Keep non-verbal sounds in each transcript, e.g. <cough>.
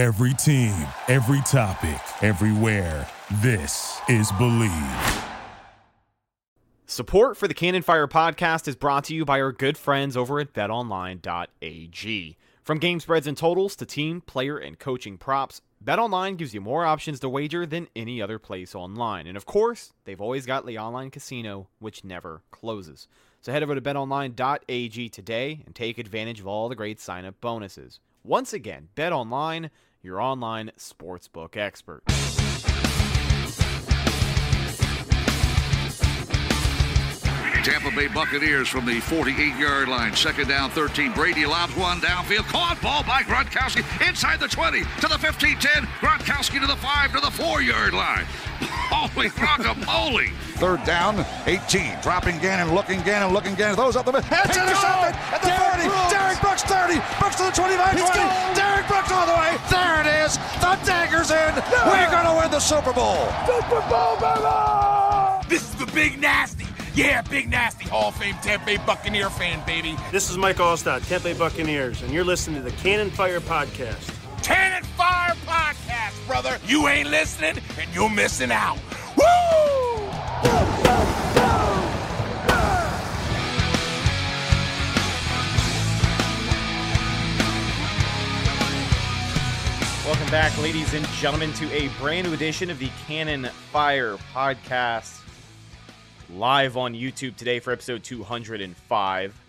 Every team, every topic, everywhere. This is Bleav. Support for the Cannon Fire podcast is brought to you by our good friends over at betonline.ag. From game spreads and totals to team, player, and coaching props, BetOnline gives you more options to wager than any other place online. And of course, they've always got the online casino, which never closes. So head over to betonline.ag today and take advantage of all the great sign up bonuses. Once again, BetOnline, your online sportsbook expert. Tampa Bay Buccaneers from the 48-yard line. Second down, 13. Brady lobs one downfield. Caught ball by Gronkowski inside the 20 to the 15-10. Gronkowski to the 5 to the 4-yard line. <laughs> Holy guacamole. Third down, 18. Dropping Gannon, looking Gannon, looking Gannon. Those up the middle. It's intercepted at the 40. Derrick Brooks 30. Brooks to the 25 20. Derrick Brooks all the way. There it is. The dagger's in. We're going to win the Super Bowl. Super Bowl, baby! This is the big nasty. Yeah, big nasty Hall of Fame Tampa Bay Buccaneer fan, baby. This is Mike Alstott, Tampa Bay Buccaneers, and you're listening to the Cannon Fire Podcast. Cannon Fire Podcast, brother. You ain't listening, and you're missing out. Woo! Welcome back, ladies and gentlemen, to a brand new edition of the Cannon Fire Podcast. Live on YouTube today for episode 205.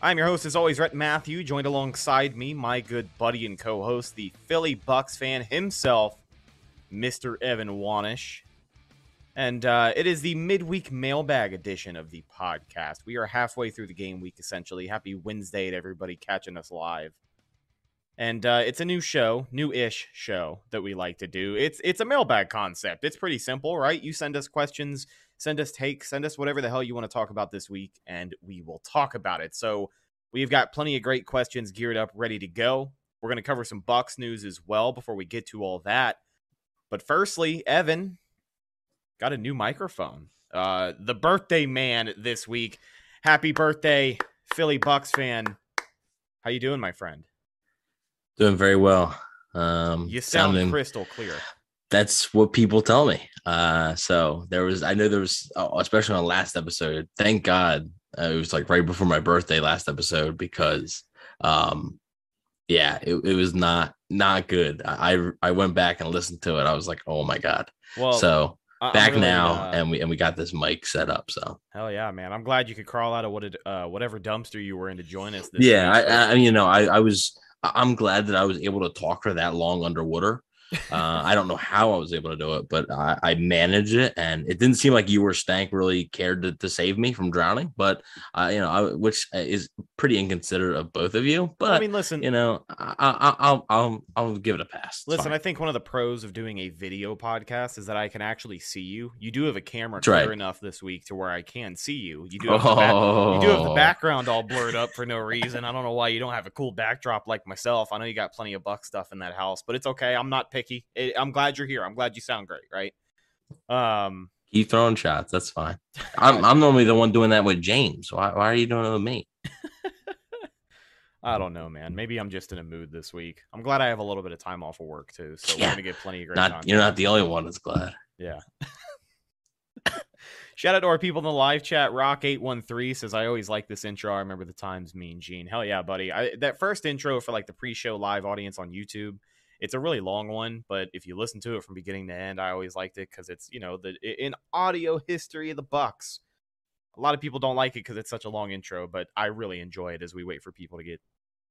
I'm your host, as always, Rhett Matthew, joined alongside me, my good buddy and co host, the Philly Bucks fan himself, Mr. Evan Wanish. And uh, it is the midweek mailbag edition of the podcast. We are halfway through the game week, essentially. Happy Wednesday to everybody catching us live and uh, it's a new show, new-ish show that we like to do. It's it's a mailbag concept. It's pretty simple, right? You send us questions, send us takes, send us whatever the hell you want to talk about this week, and we will talk about it. So we've got plenty of great questions geared up, ready to go. We're going to cover some Bucks news as well before we get to all that. But firstly, Evan got a new microphone. Uh, the birthday man this week. Happy birthday, Philly Bucks fan. How you doing, my friend? Doing very well. Um, You sound sounding- crystal clear. That's what people tell me. Uh, so there was, I know there was, uh, especially on last episode. Thank God uh, it was like right before my birthday last episode because, um, yeah, it, it was not not good. I I went back and listened to it. I was like, oh my god. Well, so I- back really, now, uh, and we and we got this mic set up. So Hell yeah, man! I'm glad you could crawl out of what it, uh, whatever dumpster you were in to join us. This yeah, week. I, I you know I I was I'm glad that I was able to talk for that long underwater. Uh, I don't know how I was able to do it, but I, I managed it, and it didn't seem like you or Stank really cared to, to save me from drowning. But uh, you know, I, which is pretty inconsiderate of both of you. But I mean, listen, you know, I, I, I'll I'll I'll give it a pass. It's listen. fine. I think one of the pros of doing a video podcast is that I can actually see you. You do have a camera That's clear right. enough this week to where I can see you. You do have the back, you do have the Oh. background all blurred up for no reason. I don't know why you don't have a cool backdrop like myself. I know you got plenty of buck stuff in that house, but it's okay. I'm not picky. It, I'm glad you're here. I'm glad you sound great. Right? Um. Keep throwing shots. That's fine. <laughs> I'm I'm normally the one doing that with James. Why why are you doing it with me? <laughs> I don't know, man. Maybe I'm just in a mood this week. I'm glad I have a little bit of time off of work too, so we're gonna get plenty of great. Not you're not the only one that's glad. Yeah. <laughs> Shout out to our people in the live chat. Rock813 says, I always like this intro. I remember the times, Mean Gene. Hell yeah, buddy. I, that first intro for like the pre show live audience on YouTube, it's a really long one, but if you listen to it from beginning to end, I always liked it because it's, you know, the in audio history of the Bucks. A lot of people don't like it because it's such a long intro, but I really enjoy it as we wait for people to get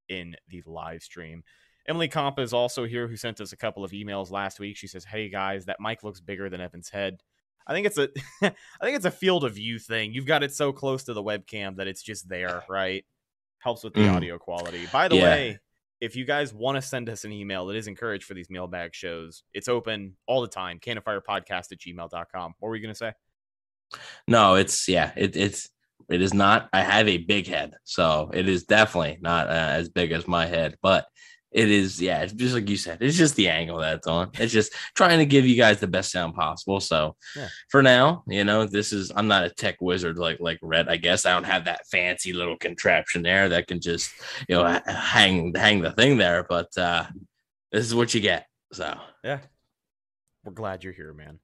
in the live stream. Emily Compa is also here, who sent us a couple of emails last week. She says, "Hey guys, that mic looks bigger than Evan's head." I think it's a, <laughs> I think it's a field of view thing. You've got it so close to the webcam that it's just there, <sighs> right? Helps with the Mm. audio quality. By the Yeah. way, if you guys want to send us an email, it is encouraged for these mailbag shows. It's open all the time. Cannonfirepodcast at gmail.com. What were you going to say? No, it's yeah, it, it's it is not. I have a big head, so it is definitely not uh, as big as my head, but it is yeah. It's just like you said. It's just the angle that's on. It's just trying to give you guys the best sound possible. So Yeah. for now, you know, this is I'm not a tech wizard like like Rhett. I guess I don't have that fancy little contraption there that can just you know hang hang the thing there, but uh this is what you get. So yeah, we're glad you're here, man.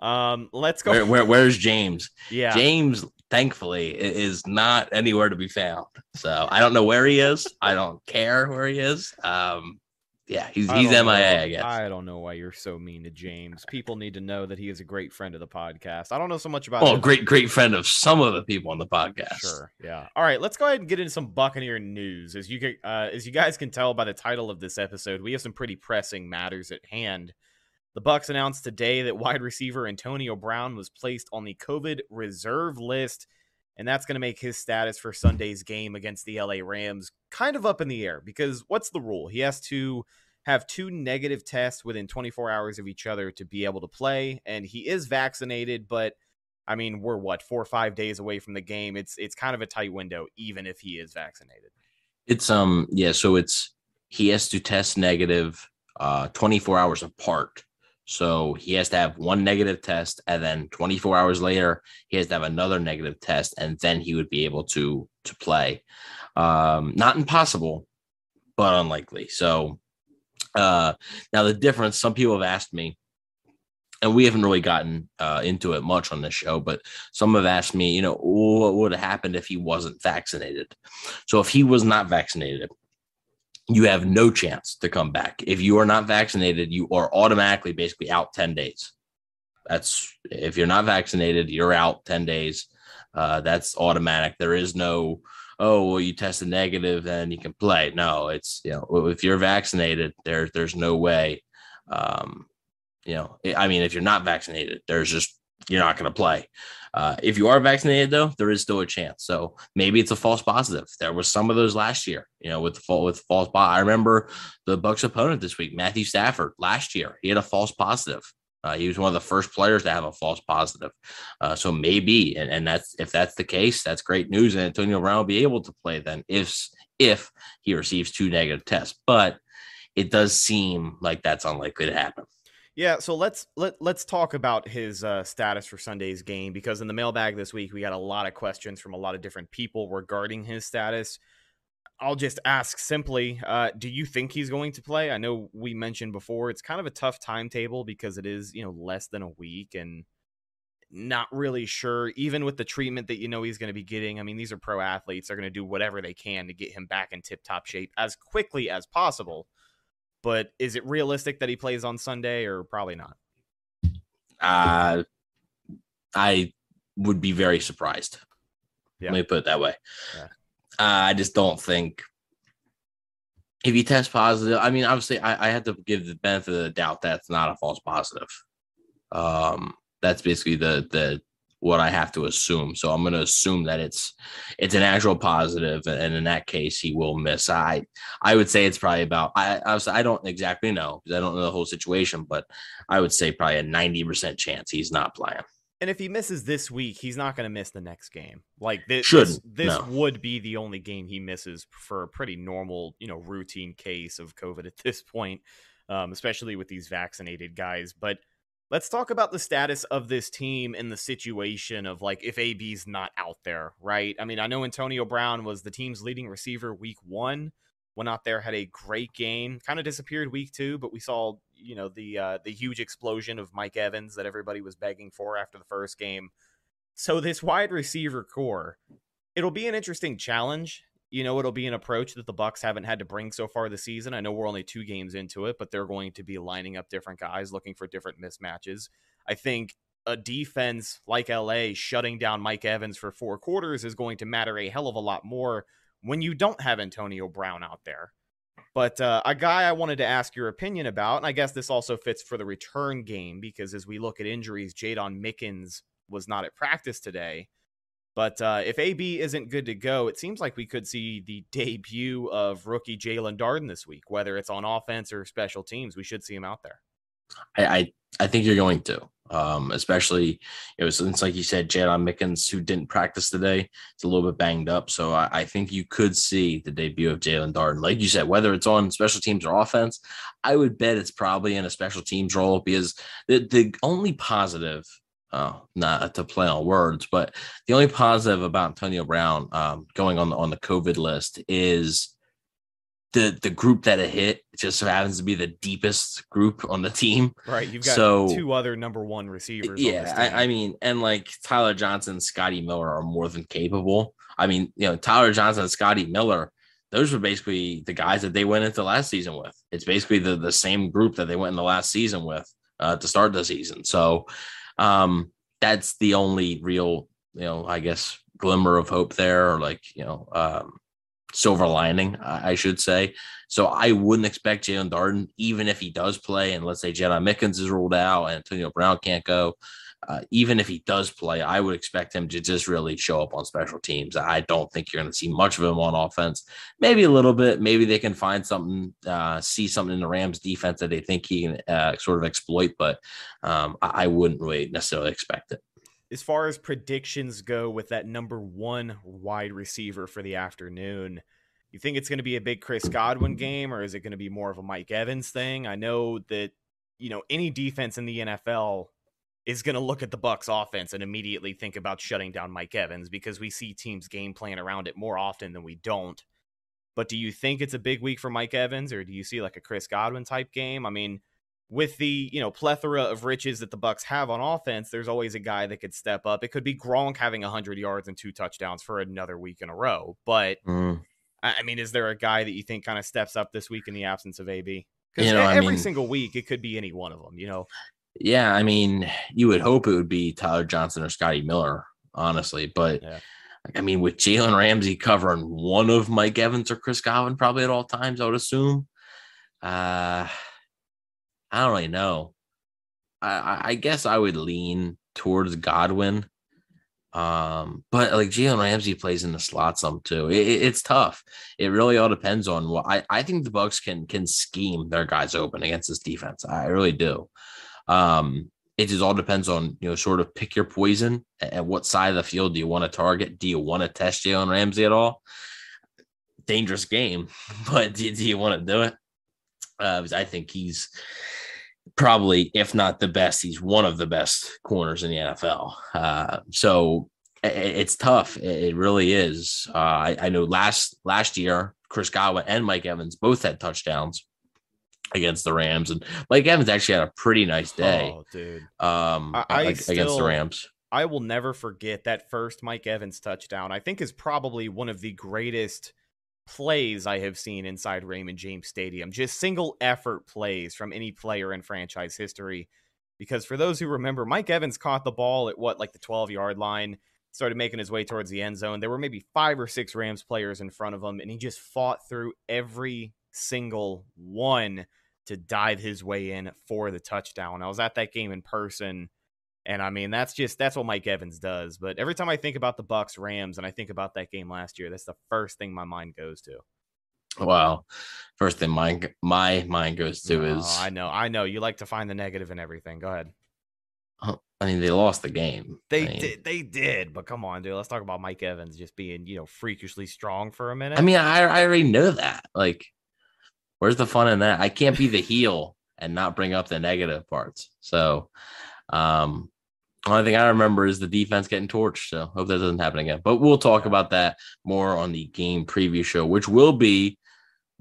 Um, let's go. Where, where, where's James? Yeah, James, thankfully, is not anywhere to be found. So I don't know where he is. I don't <laughs> care where he is. Um, yeah, he's he's MIA. Know, I guess. I don't know why you're so mean to James. People need to know that he is a great friend of the podcast. I don't know so much about. Oh, great, great friend of some of the people on the podcast. Sure. Yeah. All right. Let's go ahead and get into some Buccaneer news. As you uh, as you guys can tell by the title of this episode, we have some pretty pressing matters at hand. The Bucks announced today that wide receiver Antonio Brown was placed on the COVID reserve list, and that's going to make his status for Sunday's game against the LA Rams kind of up in the air because what's the rule? He has to have two negative tests within 24 hours of each other to be able to play, and he is vaccinated, but I mean, we're what four or five days away from the game. It's it's kind of a tight window, even if he is vaccinated. It's um yeah, so it's he has to test negative uh 24 hours apart. So he has to have one negative test, and then 24 hours later, he has to have another negative test, and then he would be able to to play. Um, not impossible, but unlikely. So uh, now the difference, some people have asked me, and we haven't really gotten uh, into it much on this show, but some have asked me, you know, what would have happened if he wasn't vaccinated? So if he was not vaccinated, you have no chance to come back. If you are not vaccinated, you are automatically basically out 10 days. That's if you're not vaccinated, you're out 10 days. Uh, that's automatic. There is no, oh, well, you tested negative, then you can play. No, it's, you know, if you're vaccinated, there, there's no way. Um, you know, I mean, if you're not vaccinated, there's just, you're not going to play. Uh, if you are vaccinated, though, there is still a chance. So maybe it's a false positive. There was some of those last year, you know, with the with false. I remember the Bucks opponent this week, Matthew Stafford, last year. He had a false positive. Uh, he was one of the first players to have a false positive. Uh, so maybe, and, and that's if that's the case, that's great news. And Antonio Brown will be able to play then if if he receives two negative tests. But it does seem like that's unlikely to happen. Yeah, so let's let let's talk about his uh, status for Sunday's game because in the mailbag this week we got a lot of questions from a lot of different people regarding his status. I'll just ask simply, uh, do you think he's going to play? I know we mentioned before it's kind of a tough timetable because it is you know less than a week and not really sure even with the treatment that you know he's going to be getting. I mean, these are pro athletes; they're going to do whatever they can to get him back in tip top shape as quickly as possible. But is it realistic that he plays on Sunday or probably not? Uh, I would be very surprised. Yeah. Let me put it that way. Yeah. Uh, I just don't think if you test positive, I mean, obviously, I, I have to give the benefit of the doubt that's not a false positive. Um, that's basically the the what I have to assume. So I'm going to assume that it's it's an actual positive, and in that case, he will miss. I I would say it's probably about I I, was, I don't exactly know because I don't know the whole situation, but I would say probably a ninety percent chance he's not playing. And if he misses this week, he's not going to miss the next game. Like this, Should, this, this no. would be the only game he misses for a pretty normal, you know, routine case of COVID at this point, um, especially with these vaccinated guys. But Let's talk about the status of this team and the situation of like if AB's not out there, right? I mean, I know Antonio Brown was the team's leading receiver week one. Went out there, had a great game. Kind of disappeared week two, but we saw, you know, the uh, the huge explosion of Mike Evans that everybody was begging for after the first game. So this wide receiver corps, it'll be an interesting challenge you know it'll be an approach that the bucks haven't had to bring so far this season. I know we're only two games into it but they're going to be lining up different guys looking for different mismatches. I think a defense like la shutting down mike evans for four quarters is going to matter a hell of a lot more when you don't have antonio brown out there. But uh, a guy i wanted to ask your opinion about and i guess this also fits for the return game because as we look at injuries jaydon mickens was not at practice today but uh, if AB isn't good to go, it seems like we could see the debut of rookie Jaelon Darden this week, whether it's on offense or special teams. We should see him out there. I I, I think you're going to, um, especially it was since like you said, Jalen Mickens, who didn't practice today, it's a little bit banged up. So I, I think you could see the debut of Jaelon Darden. Like you said, whether it's on special teams or offense, I would bet it's probably in a special teams role because the the only positive uh, not to play on words, but the only positive about Antonio Brown um, going on the, on the COVID list is the the group that it hit just so happens to be the deepest group on the team. Right. You've got So- two other number one receivers. Yeah. I, I mean, and like Tyler Johnson, Scotty Miller are more than capable. I mean, you know, Tyler Johnson and Scotty Miller, those were basically the guys that they went into last season with. It's basically the the same group that they went in the last season with uh, to start the season. So um, that's the only real, you know, I guess glimmer of hope there, or like you know, um, silver lining, I, I should say. So I wouldn't expect Jaelon Darden, even if he does play, and let's say Jedi Mickens is ruled out and Antonio Brown can't go. Uh, even if he does play, I would expect him to just really show up on special teams. I don't think you're going to see much of him on offense. Maybe a little bit. Maybe they can find something, uh, see something in the Rams defense that they think he can uh, sort of exploit, but um, I, I wouldn't really necessarily expect it. as far as predictions go with that number one wide receiver for the afternoon, you think it's going to be a big Chris Godwin game or is it going to be more of a Mike Evans thing? I know that, you know, any defense in the NFL is going to look at the Bucks offense and immediately think about shutting down Mike Evans because we see teams game plan around it more often than we don't. But do you think it's a big week for Mike Evans or do you see like a Chris Godwin type game? I mean, with the you know plethora of riches that the Bucks have on offense, there's always a guy that could step up. It could be Gronk having 100 yards and two touchdowns for another week in a row. But Mm. I I mean, is there a guy that you think kind of steps up this week in the absence of AB? Because You know, I every mean- single week it could be any one of them. You know, Yeah, I mean, you would hope it would be Tyler Johnson or Scotty Miller, honestly. But Yeah. I mean, with Jalen Ramsey covering one of Mike Evans or Chris Godwin probably at all times, I would assume. Uh, I don't really know. I, I- guess I would lean towards Godwin. Um, but like Jalen Ramsey plays in the slot some too. It, it- it's tough. It really all depends on what I, I think the Bucks can can scheme their guys open against this defense. I really do. Um, it just all depends on you know sort of pick your poison at, at what side of the field do you want to target? Do you want to test Jalen Ramsey at all? Dangerous game, <laughs> but do, do you want to do it? Uh, I think he's probably, if not the best, he's one of the best corners in the NFL. Uh, so i- i- it's tough. It, it really is. Uh, I, I know last last year, Chris Godwin and Mike Evans both had touchdowns against the Rams, and Mike Evans actually had a pretty nice day oh, dude, um, I- I ag- against the Rams. I will never forget that first Mike Evans touchdown. I think is probably one of the greatest plays I have seen inside Raymond James Stadium. Just single effort plays from any player in franchise history. Because for those who remember, Mike Evans caught the ball at what, like the 12 yard line, started making his way towards the end zone. There were maybe five or six Rams players in front of him, and he just fought through every single one to dive his way in for the touchdown. I was at that game in person. And I mean, that's just that's what Mike Evans does. But every time I think about the Bucks Rams and I think about that game last year, that's the first thing my mind goes to. Well, first thing my my mind goes to No, is I know, I know. You like to find the negative in everything. Go ahead. Oh, I mean they lost the game. They I mean, did, they did. But come on, dude. Let's talk about Mike Evans just being, you know, freakishly strong for a minute. I mean, I, I already know that. Like, where's the fun in that? I can't be the heel and not bring up the negative parts. So, um, only thing I remember is the defense getting torched. So, hope that doesn't happen again. But we'll talk about that more on the game preview show, which will be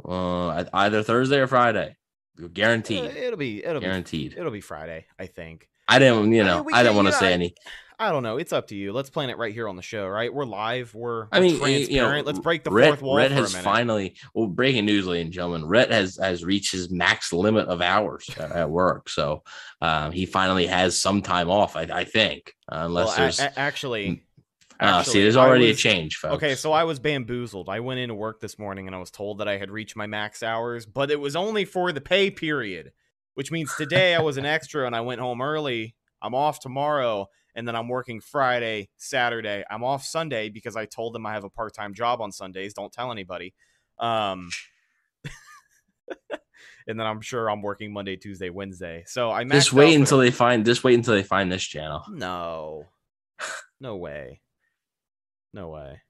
uh, either Thursday or Friday. Uh, Guaranteed. it'll be it'll Guaranteed. be it'll be Friday, I think. I didn't, you I know, mean, I didn't want to say I- any. I don't know. It's up to you. Let's plan it right here on the show, right? We're live. We're, I mean, transparent. you know, Let's break the Rhett, fourth wall Rhett for has a minute. finally, well, breaking news, ladies and gentlemen, Rhett has has reached his max limit of hours at, work. So um, he finally has some time off, I, I think, uh, unless well, there's. a- actually, uh, see, there's already was- a change, folks. Okay, so I was bamboozled. I went into work this morning and I was told that I had reached my max hours, but it was only for the pay period, which means today I was an extra and I went home early. I'm off tomorrow and then I'm working Friday, Saturday. I'm off Sunday because I told them I have a part-time job on Sundays. Don't tell anybody. Um <laughs> and then I'm sure I'm working Monday, Tuesday, Wednesday. So I just wait until the- they find. Just wait until they find this channel. No. No way. No way.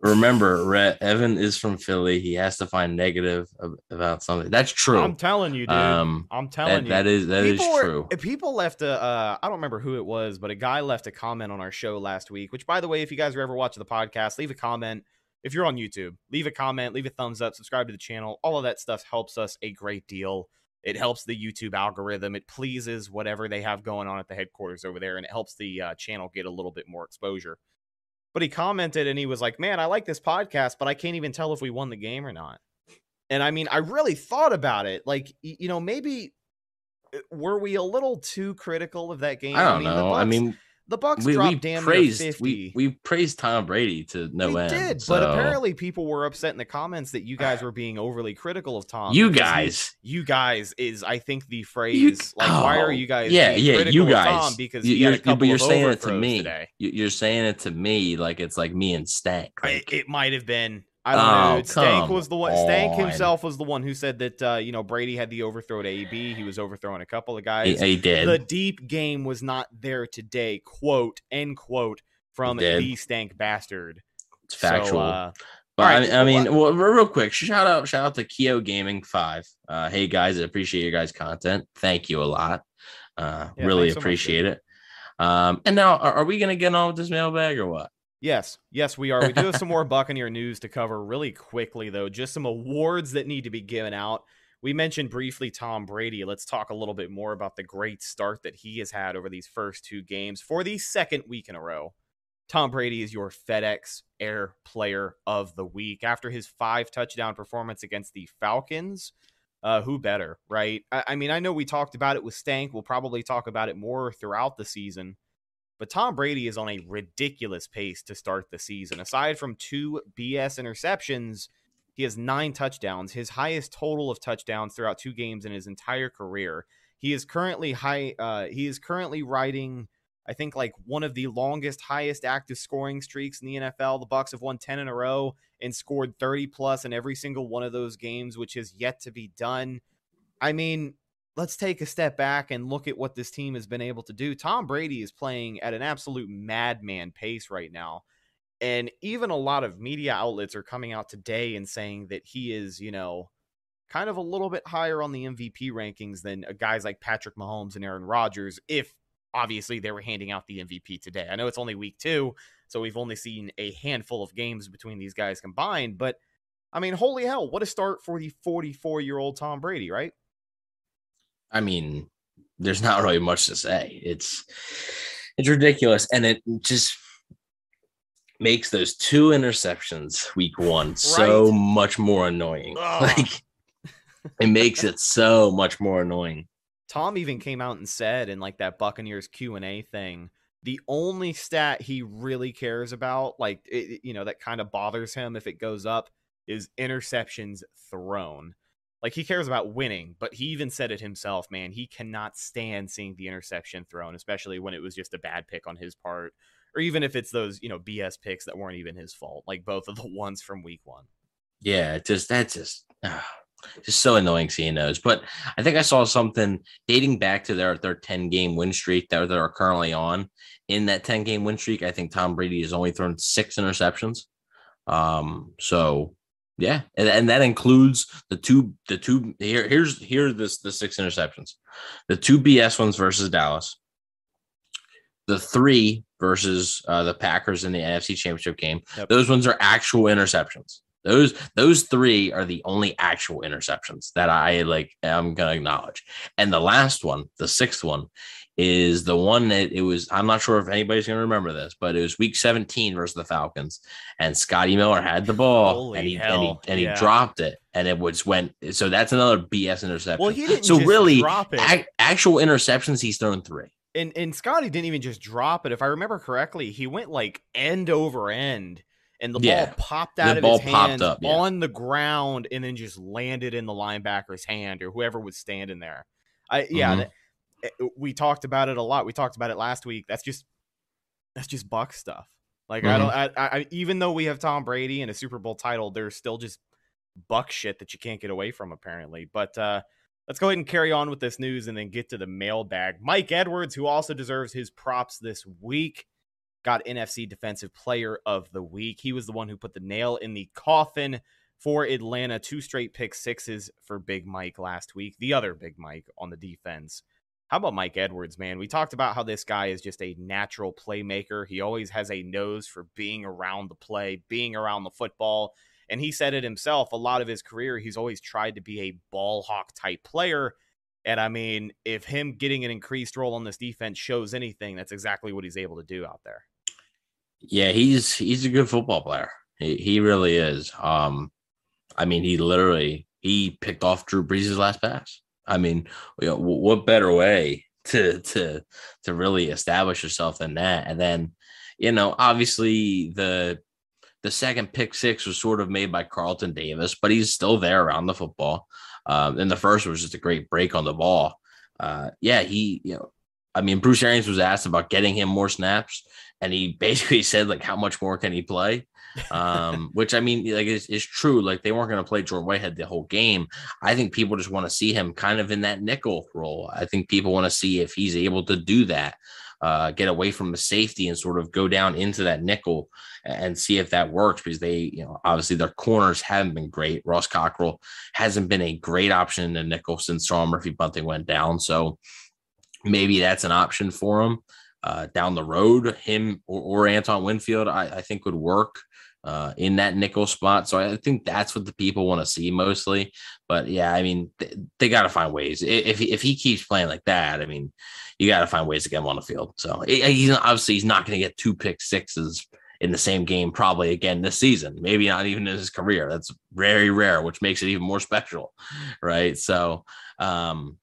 Remember, Rhett Evan is from Philly. He has to find negative about something. That's true. I'm telling you, dude. Um, I'm telling that, you. that is that is people were- true. people left a, uh, I don't remember who it was, but a guy left a comment on our show last week. Which, by the way, if you guys are ever watching the podcast, leave a comment. if you're on YouTube, leave a comment, leave a thumbs up, subscribe to the channel. All of that stuff helps us a great deal. It helps the YouTube algorithm. It pleases whatever they have going on at the headquarters over there, and it helps the uh, channel get a little bit more exposure. But he commented and he was like, Man, I like this podcast, but I can't even tell if we won the game or not. And I mean, I really thought about it. Like, you know, maybe uh, were we a little too critical of that game? I don't mean, know. I mean, the Bucks we, dropped we damn praised near 50. we we praised Tom Brady to no we end. did, so- but apparently people were upset in the comments that you <sighs> guys were being overly critical of Tom. you because he- guys, you guys is I think the phrase like why are oh, you guys yeah, yeah, you guys, Tom because you, are a couple but you're saying it to me. today. You- You're saying it to me like it's like me and Stank. It, it might have been. I don't Oh, know. Stank was the one. Stank himself was the one who said that uh, you know Brady had the overthrow to AB. He was overthrowing a couple of guys. he did. the deep game was not there today. Quote end quote from the Stank bastard. it's factual. So, uh, But All I, mean- I mean, well, real quick, shout out, shout out to Keo Gaming Five. Uh, hey guys, I appreciate your guys' content. Thank you a lot. Uh, Yeah, really thanks so much, appreciate it. Um, and now, are, are we gonna get on with this mailbag or what? Yes, yes, we are. We do have some more <laughs> Buccaneer news to cover really quickly, though. Just some awards that need to be given out. We mentioned briefly Tom Brady. Let's talk a little bit more about the great start that he has had over these first two games for the second week in a row. Tom Brady is your FedEx Air Player of the Week after his five touchdown performance against the Falcons. Uh, who better, right? I, I mean, I know we talked about it with Stank. We'll probably talk about it more throughout the season. But Tom Brady is on a ridiculous pace to start the season. Aside from two BS interceptions, he has nine touchdowns, his highest total of touchdowns throughout two games in his entire career. He is currently high. Uh, he is currently riding, I think, like one of the longest, highest active scoring streaks in the NFL. The Bucks have won ten in a row and scored thirty plus in every single one of those games, which is yet to be done. I mean, let's take a step back and look at what this team has been able to do. Tom Brady is playing at an absolute madman pace right now. And even a lot of media outlets are coming out today and saying that he is, you know, kind of a little bit higher on the MVP rankings than uh, guys like Patrick Mahomes and Aaron Rodgers, if obviously they were handing out the MVP today. I know it's only week two, so we've only seen a handful of games between these guys combined, but I mean, holy hell, what a start for the 44 year old Tom Brady, right? I mean, there's <laughs> not really much to say. It's it's ridiculous, and it just makes those two interceptions week one so much more annoying. Ugh. <laughs> Like it makes it so much more annoying. Tom even came out and said in like that Buccaneers Q and A thing, the only stat he really cares about, like it- you know, that kind of bothers him if it goes up, is interceptions thrown. Like he cares about winning, but he even said it himself, man. He cannot stand seeing the interception thrown, especially when it was just a bad pick on his part, or even if it's those you know BS picks that weren't even his fault, like both of the <laughs> ones from Week One. Yeah, just that's just ah, just so annoying seeing those. But I think I saw something dating back to their their 10 game win streak that they're currently on. In that 10 game win streak, I think Tom Brady has only thrown six interceptions. Um, so yeah, and, and that includes the two the two here here's here are this the six interceptions. The two BS ones versus Dallas. The three versus uh, the Packers in the NFC Championship game. Yep. Those ones are actual interceptions. Those those three are the only actual interceptions that I like I'm gonna acknowledge. And the last one, the sixth one, is the one that it was. I'm not sure if anybody's gonna remember this, but it was week 17 versus the Falcons, and Scotty Miller had the ball Holy and he and he, and yeah. he dropped it, and it was went. So that's another BS interception. Well, he didn't so really drop it. ac- actual interceptions. He's thrown three. and and Scotty didn't even just drop it. If I remember correctly, he went like end over end, and the Yeah. ball popped The out of ball his hands up, yeah. on the ground, and then just landed in the linebacker's hand or whoever was standing there. I yeah, Mhm. Eh, we talked about it a lot. We talked about it last week. That's just that's just Buck stuff. Like I don't, I, I even though we have Tom Brady and a Super Bowl title, there's still just Buck shit that you can't get away from apparently. But uh let's go ahead and carry on with this news and then get to the mailbag. Mike Edwards, who also deserves his props this week, got NFC Defensive Player of the Week. He was the one who put the nail in the coffin for Atlanta. Two straight pick sixes for Big Mike last week. The other Big Mike on the defense. How about Mike Edwards, man? We talked about how this guy is just a natural playmaker. He always has a nose for being around the play, being around the football. And he said it himself a lot of his career, he's always tried to be a ball hawk type player. And I mean, if him getting an increased role on this defense shows anything, that's exactly what he's able to do out there. Yeah, he's he's a good football player. He, he really is. Um, I mean, he literally he picked off Drew Brees' last pass. I mean, you know, what better way to to to really establish yourself than that? And then, you know, obviously the the second pick six was sort of made by Carlton Davis, but he's still there around the football. Um, and the first was just a great break on the ball. Uh, yeah, he, you know, I mean, Bruce Arians was asked about getting him more snaps, and he <laughs> basically said like, how much more can he play? Um, which I mean, like is true. Like they weren't going to play Jordan Whitehead the whole game. I think people just want to see him kind of in that nickel role. I think people want to see if he's able to do that, uh, get away from the safety and sort of go down into that nickel and see if that works because they, you know, obviously their corners haven't been great. Ross Cockrell hasn't been a great option in the nickel since Sean Murphy Bunting went down. So maybe that's an option for him. Uh, down the road, him or, or Antoine Winfield, I, I think would work uh, in that nickel spot. So I think that's what the people want to see mostly. But yeah, I mean, they, they got to find ways. If he, if he keeps playing like that, I mean, you got to find ways to get him on the field. So he's obviously he's not going to get two pick sixes in the same game probably again this season. Maybe not even in his career. That's very rare, which makes it even more special, right? So, um,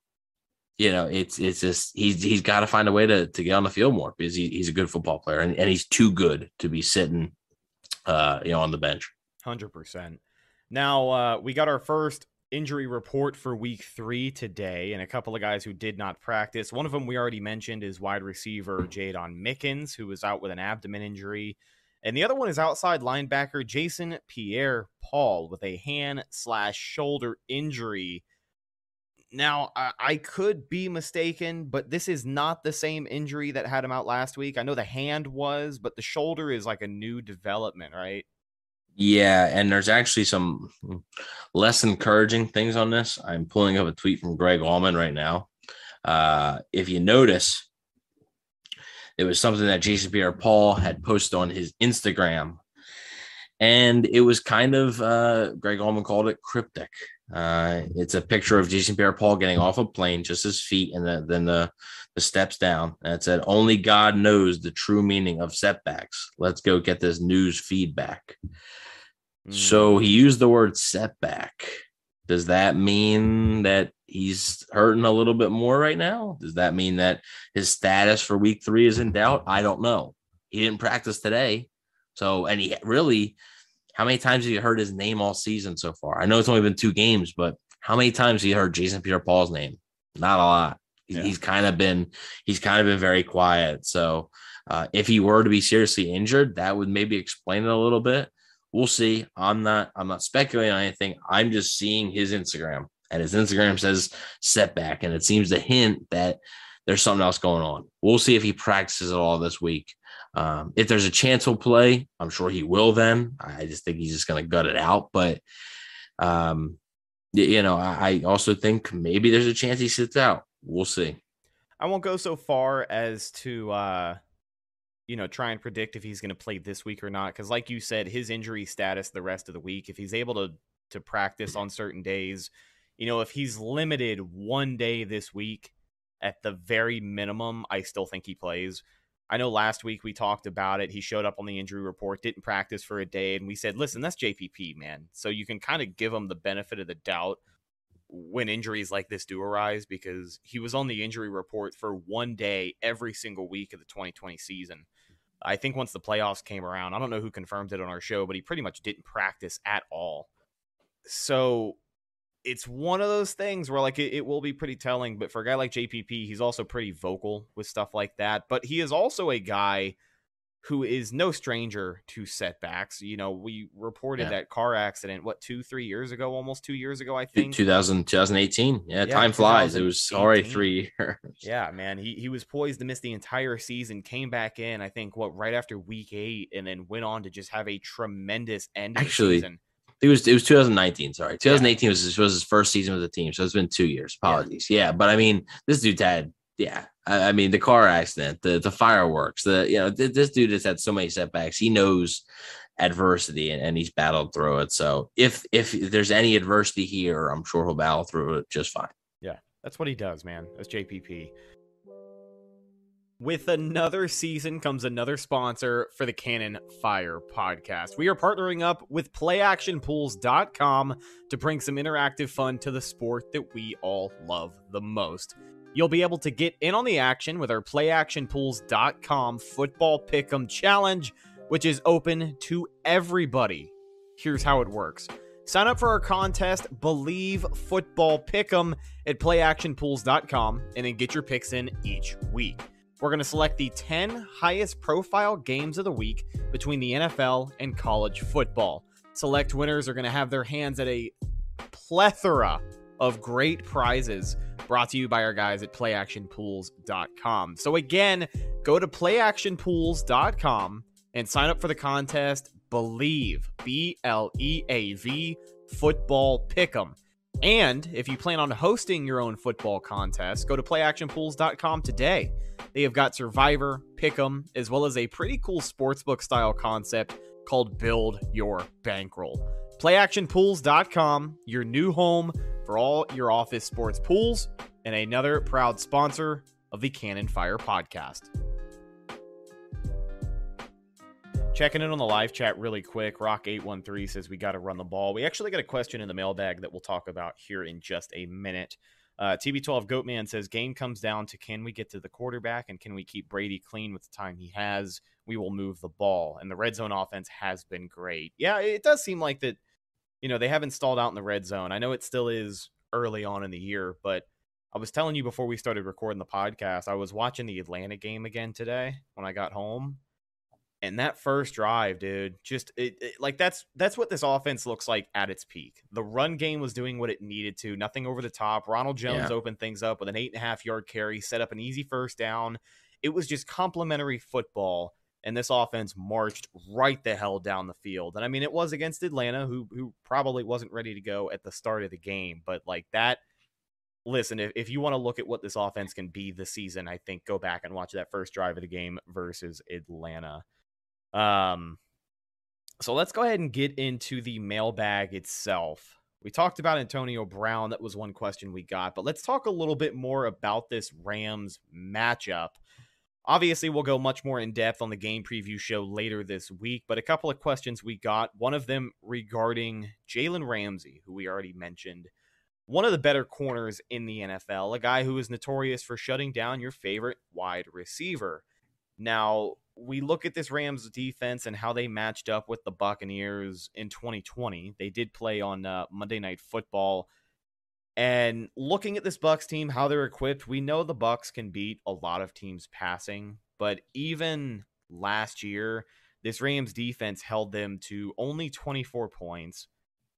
you know, it's it's just he's he's got to find a way to to get on the field more because he, he's a good football player and, and he's too good to be sitting uh, you know, on the bench. Hundred percent. Now uh, we got our first injury report for week three today, and a couple of guys who did not practice. One of them we already mentioned is wide receiver Jaydon Mickens, who was out with an abdomen injury. And the other one is outside linebacker Jason Pierre Paul with a hand slash shoulder injury. Now, I, I, could be mistaken, but this is not the same injury that had him out last week. I know the hand was, but the shoulder is like a new development, right? Yeah, and there's actually some less encouraging things on this. I'm pulling up a tweet from Greg Auman right now. Uh, if you notice, it was something that Jason Pierre Paul had posted on his Instagram. And it was kind of, uh, Greg Auman called it cryptic. Uh, it's a picture of Jason Pierre Paul getting off a plane, just his feet, and the, then the, the steps down. And it said, Only God knows the true meaning of setbacks. Let's go get this news feedback. Mm. So he used the word setback. Does that mean that he's hurting a little bit more right now? Does that mean that his status for week three is in doubt? I don't know. He didn't practice today. So, and he really, how many times have you heard his name all season so far? I know it's only been two games, but how many times have you heard Jason Pierre Paul's name? Not a lot. Yeah. He's kind of been he's kind of been very quiet. So uh, if he were to be seriously injured, that would maybe explain it a little bit. We'll see. I'm not I'm not speculating on anything. I'm just seeing his Instagram, and his Instagram says setback, and it seems to hint that there's something else going on. We'll see if he practices at all this week. Um, if there's a chance he'll play, I'm sure he will. Then I just think he's just going to gut it out. But um, you know, I also think maybe there's a chance he sits out. We'll see. I won't go so far as to uh, you know try and predict if he's going to play this week or not because, like you said, his injury status the rest of the week. If he's able to to practice on certain days, you know, if he's limited one day this week, at the very minimum, I still think he plays. I know last week we talked about it. He showed up on the injury report, didn't practice for a day, and we said, listen, that's JPP, man. So you can kind of give him the benefit of the doubt when injuries like this do arise because he was on the injury report for one day every single week of the 2020 season. I think once the playoffs came around, I don't know who confirmed it on our show, but he pretty much didn't practice at all. So it's one of those things where like it, it, will be pretty telling but for a guy like jpp he's also pretty vocal with stuff like that but he is also a guy who is no stranger to setbacks you know we reported yeah. that car accident what two three years ago almost two years ago i think? 2000 2018 yeah, yeah time flies. It was already three years. Yeah man he, he was poised to miss the entire season came back in i think what right after week eight and then went on to just have a tremendous end actually it was it was 2019. Sorry, 2018 yeah. was was his first season with the team, so it's been two years. Apologies. Yeah. yeah, but I mean, this dude had yeah, I, I, mean the car accident, the the fireworks, the you know th- this dude has had so many setbacks. He knows adversity and, and he's battled through it. So if if there's any adversity here, I'm sure he'll battle through it just fine. Yeah, that's what he does, man. That's JPP. With another season comes another sponsor for the Cannon Fire podcast. We are partnering up with playactionpools.com to bring some interactive fun to the sport that we all love the most. You'll be able to get in on the action with our playactionpools.com football pick'em challenge, which is open to everybody. Here's how it works. Sign up for our contest, Bleav Football Pick'em at playactionpools.com and then get your picks in each week. We're going to select the 10 highest profile games of the week between the NFL and college football. Select winners are going to have their hands at a plethora of great prizes brought to you by our guys at playactionpools.com. So, again, go to playactionpools.com and sign up for the contest Bleav, B L E A V, Football Pick'em. And if you plan on hosting your own football contest, go to playactionpools.com today. They have got Survivor, Pick'em, as well as a pretty cool sportsbook style concept called Build Your Bankroll. Playactionpools.com, your new home for all your office sports pools, and another proud sponsor of the Cannon Fire podcast. Checking in on the live chat really quick. Rock813 says we got to run the ball. We actually got a question in the mailbag that we'll talk about here in just a minute. Uh, TB12 Goatman says game comes down to can we get to the quarterback and can we keep Brady clean with the time he has? We will move the ball. And the red zone offense has been great. Yeah, it does seem like that, you know, they haven't stalled out in the red zone. I know it still is early on in the year, but I was telling you before we started recording the podcast, I was watching the Atlanta game again today when I got home and that first drive, dude, just it, it, like that's that's what this offense looks like at its peak. The run game was doing what it needed to, nothing over the top. Ronald Jones yeah. opened things up with an eight and a half yard carry, set up an easy first down. It was just complimentary football, and this offense marched right the hell down the field. And I mean, it was against Atlanta, who who probably wasn't ready to go at the start of the game, but like that. Listen, if, if you want to look at what this offense can be this season, I think go back and watch that first drive of the game versus Atlanta. Um, so let's go ahead and get into the mailbag itself. We talked about Antonio Brown. That was one question we got, but let's talk a little bit more about this Rams matchup. Obviously, we'll go much more in depth on the game preview show later this week, but a couple of questions we got. One of them regarding Jalen Ramsey, who we already mentioned. One of the better corners in the NFL, a guy who is notorious for shutting down your favorite wide receiver. Now, we look at this Rams defense and how they matched up with the Buccaneers in 2020. They did play on uh, Monday Night Football. And looking at this Bucks team, how they're equipped, we know the Bucks can beat a lot of teams passing, but even last year, this Rams defense held them to only 24 points.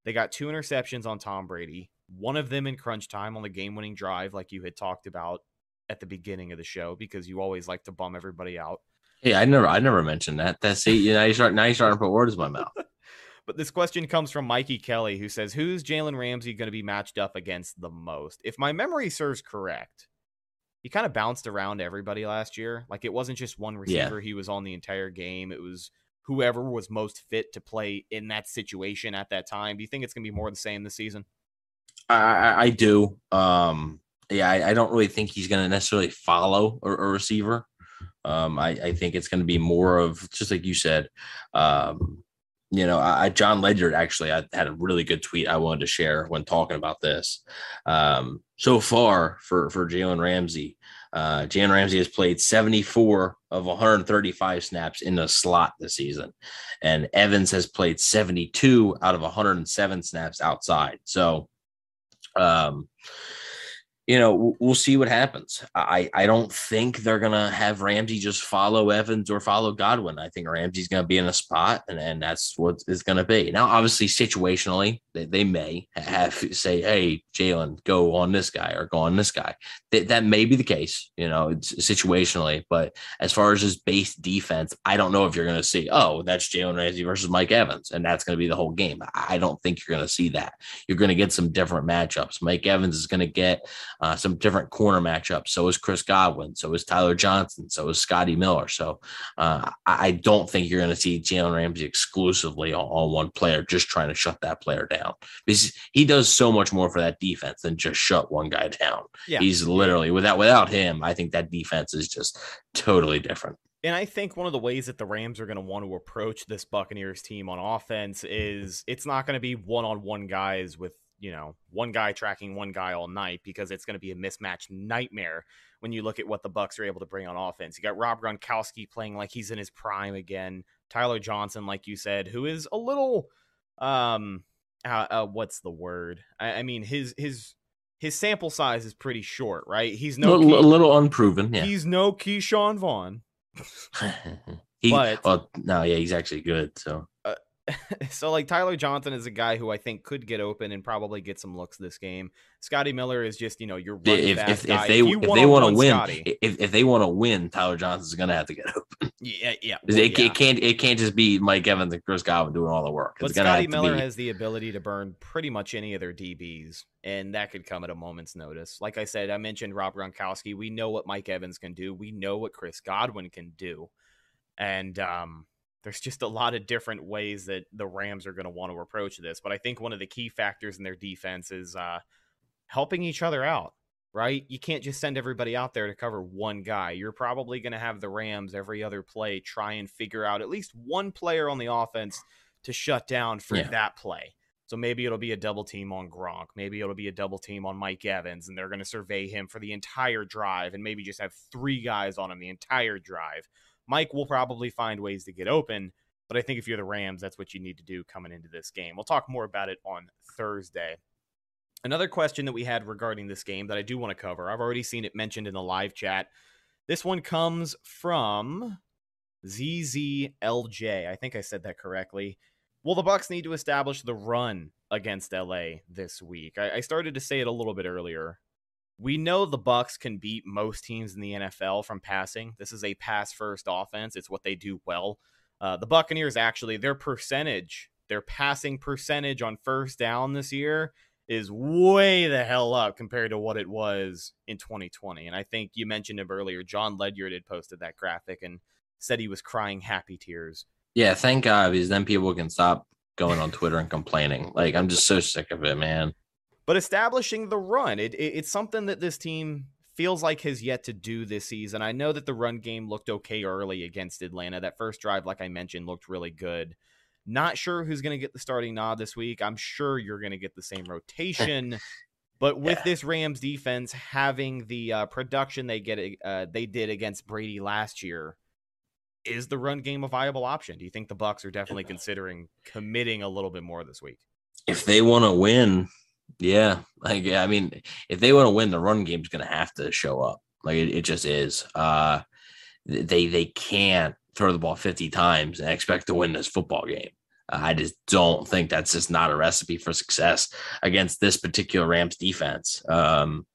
They got two interceptions on Tom Brady, one of them in crunch time on the game-winning drive like you had talked about at the beginning of the show because you always like to bum everybody out. Yeah, I never, I never mentioned that. That's see, you know, you start now you starting to put words in my mouth. <laughs> but this question comes from Mikey Kelly, who says, "Who's Jalen Ramsey going to be matched up against the most?" If my memory serves correct, he kind of bounced around everybody last year. Like it wasn't just one receiver; yeah. he was on the entire game. It was whoever was most fit to play in that situation at that time. Do you think it's going to be more the same this season? I, I do. Um, yeah, I, I, don't really think he's going to necessarily follow a, a receiver. Um, I, I, think it's going to be more of just like you said. Um, you know, I, John Ledger actually I had a really good tweet I wanted to share when talking about this. Um, so far for for Jalen Ramsey, uh, Jalen Ramsey has played 74 of 135 snaps in the slot this season, and Evans has played 72 out of 107 snaps outside. So, um, you know, we'll see what happens. I, I don't think they're gonna have Ramsey just follow Evans or follow Godwin. I think Ramsey's gonna be in a spot, and, and that's what it's gonna be. Now, obviously, situationally, they, they may have say, "Hey, Jalen, go on this guy or go on this guy." That that may be the case, you know, it's situationally. But as far as his base defense, I don't know if you're gonna see, "Oh, that's Jalen Ramsey versus Mike Evans," and that's gonna be the whole game. I don't think you're gonna see that. You're gonna get some different matchups. Mike Evans is gonna get uh, some different corner matchups. So is Chris Godwin. So is Tyler Johnson. So is Scotty Miller. So uh, I don't think you're going to see Jalen Ramsey exclusively on, on, one player, just trying to shut that player down because he does so much more for that defense than just shut one guy down. Yeah. He's literally without without him, I think that defense is just totally different. And I think one of the ways that the Rams are going to want to approach this Buccaneers team on offense is it's not going to be one on one guys with, you know, one guy tracking one guy all night because it's going to be a mismatch nightmare when you look at what the Bucks are able to bring on offense. You got Rob Gronkowski playing like he's in his prime again. Tyler Johnson, like you said, who is a little, um, uh, uh, what's the word? I, I mean, his his his sample size is pretty short, right? He's no a little, Key, a little unproven. Yeah. He's no Ke'Shawn Vaughn. <laughs> he, but, well, no, yeah, he's actually good. So, uh, <laughs> so like Tyler Johnson is a guy who I think could get open and probably get some looks this game. Scotty Miller is just you know your if, if, if, they if they want to win Scotty, if, if they want to win, Tyler Johnson's gonna have to get <laughs> open. Yeah, yeah. Well, it, yeah. it, can't it can't just be Mike Evans and Chris Godwin doing all the work. But Scotty Miller be... has the ability to burn pretty much any of their DBs, and that could come at a moment's notice. Like I said, I mentioned Rob Gronkowski. We know what Mike Evans can do. We know what Chris Godwin can do, and um, there's just a lot of different ways that the Rams are going to want to approach this. But I think one of the key factors in their defense is uh, helping each other out, right? You can't just send everybody out there to cover one guy. You're probably going to have the Rams every other play try and figure out at least one player on the offense to shut down for yeah. that play. So maybe it'll be a double team on Gronk. Maybe it'll be a double team on Mike Evans, and they're going to survey him for the entire drive and maybe just have three guys on him the entire drive. Mike will probably find ways to get open, but I think if you're the Rams, that's what you need to do coming into this game. We'll talk more about it on Thursday. Another question that we had regarding this game that I do want to cover, I've already seen it mentioned in the live chat. This one comes from ZZLJ. I think I said that correctly. Will the Bucks need to establish the run against LA this week? I, I started to say it a little bit earlier we know the Bucks can beat most teams in the NFL from passing. This is a pass first offense. It's what they do well. Uh, the Buccaneers actually their percentage, their passing percentage on first down this year is way the hell up compared to what it was in 2020. And I think you mentioned him earlier. Jon Ledyard had posted that graphic and said he was crying happy tears. Yeah, thank God, because then people can stop going on Twitter and complaining. Like I'm just so sick of it, man but establishing the run, it, it, it's something that this team feels like has yet to do this season. I know that the run game looked okay early against Atlanta. That first drive, like I mentioned, looked really good. Not sure who's going to get the starting nod this week. I'm sure you're going to get the same rotation. <laughs> But with yeah. this Rams defense having the uh, production they get, uh, they did against Brady last year, is the run game a viable option? Do you think the Bucks are definitely considering committing a little bit more this week? If they want to win, yeah, like I mean, if they want to win, the run game's going to have to show up. Like it, it just is. Uh, they they can't throw the ball fifty times and expect to win this football game. Uh, I just don't think that's just not a recipe for success against this particular Rams defense. Um,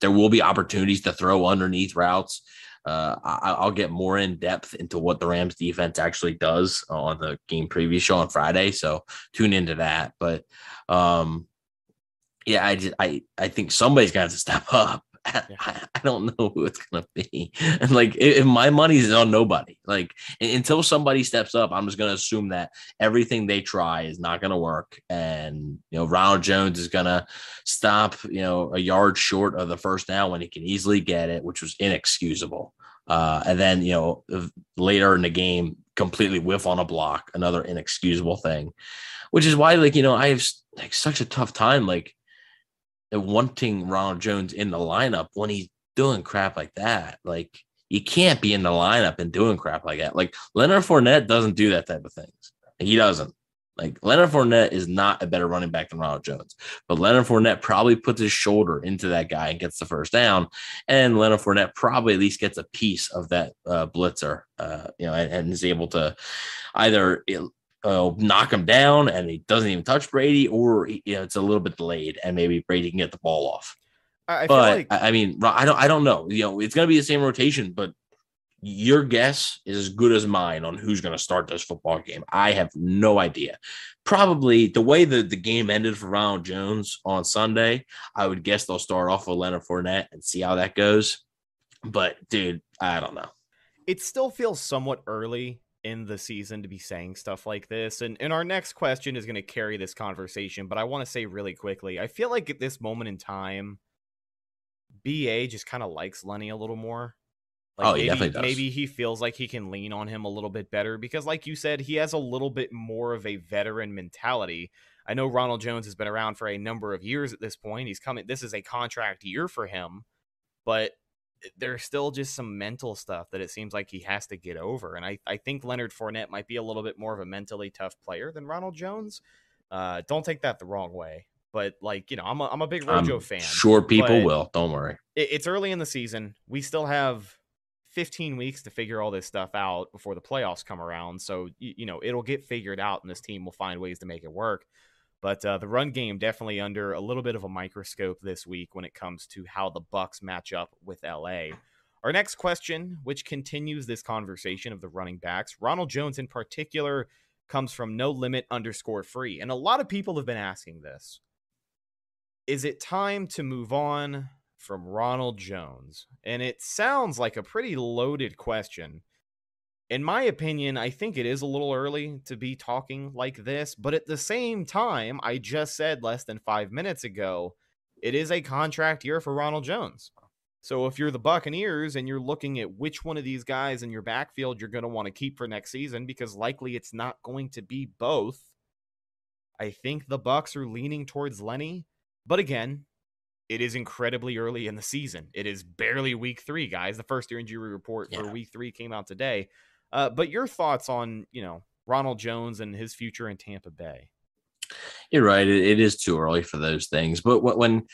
there will be opportunities to throw underneath routes. Uh, I, will get more in depth into what the Rams defense actually does on the game preview show on Friday. So tune into that. But um, yeah, I just I I think somebody's got to step <laughs> up. Yeah. I, I, don't know who it's gonna be. <laughs> And like, if, my money's on nobody, like until somebody steps up, I'm just gonna assume that everything they try is not gonna work. And you know, Ronald Jones is gonna stop, you know, a yard short of the first down when he can easily get it, which was inexcusable. Uh, and then you know, later in the game, completely whiff on a block, another inexcusable thing. Which is why, like, you know, I have like such a tough time, like wanting Ronald Jones in the lineup when he's doing crap like that. Like you can't be in the lineup and doing crap like that. Like Leonard Fournette doesn't do that type of things. He doesn't. Like Leonard Fournette is not a better running back than Ronald Jones, but Leonard Fournette probably puts his shoulder into that guy and gets the first down, and Leonard Fournette probably at least gets a piece of that uh, blitzer, uh, you know, and, and, is able to either uh, knock him down and he doesn't even touch Brady, or you know, it's a little bit delayed and maybe Brady can get the ball off. I, but like... I mean, I don't, I don't know. You know, it's going to be the same rotation, but your guess is as good as mine on who's going to start this football game. I have no idea. Probably the way the, the game ended for Ronald Jones on Sunday, I would guess they'll start off with Leonard Fournette and see how that goes. But dude, I don't know. It still feels somewhat early in the season to be saying stuff like this. And and our next question is going to carry this conversation, but I want to say really quickly, I feel like at this moment in time, BA just kind of likes Lenny a little more. Like Oh, he definitely does. maybe he feels like he can lean on him a little bit better because, like you said, he has a little bit more of a veteran mentality. I know Ronald Jones has been around for a number of years at this point. He's coming. This is a contract year for him, but there's still just some mental stuff that it seems like he has to get over. And I, I think Leonard Fournette might be a little bit more of a mentally tough player than Ronald Jones. Uh, don't take that the wrong way, but like you know, I'm a, I'm a big Rojo I'm fan. Sure, people will. Don't worry. it, it's early in the season. We still have 15 weeks to figure all this stuff out before the playoffs come around. So, you, you know, it'll get figured out and this team will find ways to make it work. But uh, the run game definitely under a little bit of a microscope this week when it comes to how the Bucks match up with LA. Our next question, which continues this conversation of the running backs, Ronald Jones in particular, comes from no limit underscore free. And a lot of people have been asking this. Is it time to move on from Ronald Jones? And it sounds like a pretty loaded question. In my opinion, I think it is a little early to be talking like this, but at the same time, I just said less than five minutes ago, it is a contract year for Ronald Jones. So if you're the Buccaneers and you're looking at which one of these guys in your backfield you're going to want to keep for next season, because likely it's not going to be both, I think the Bucks are leaning towards Lenny. But again, it is incredibly early in the season. It is barely week three, guys. The first year injury report for week three came out today. Uh, but your thoughts on you know Ronald Jones and his future in Tampa Bay? You're right. It, it is too early for those things. But when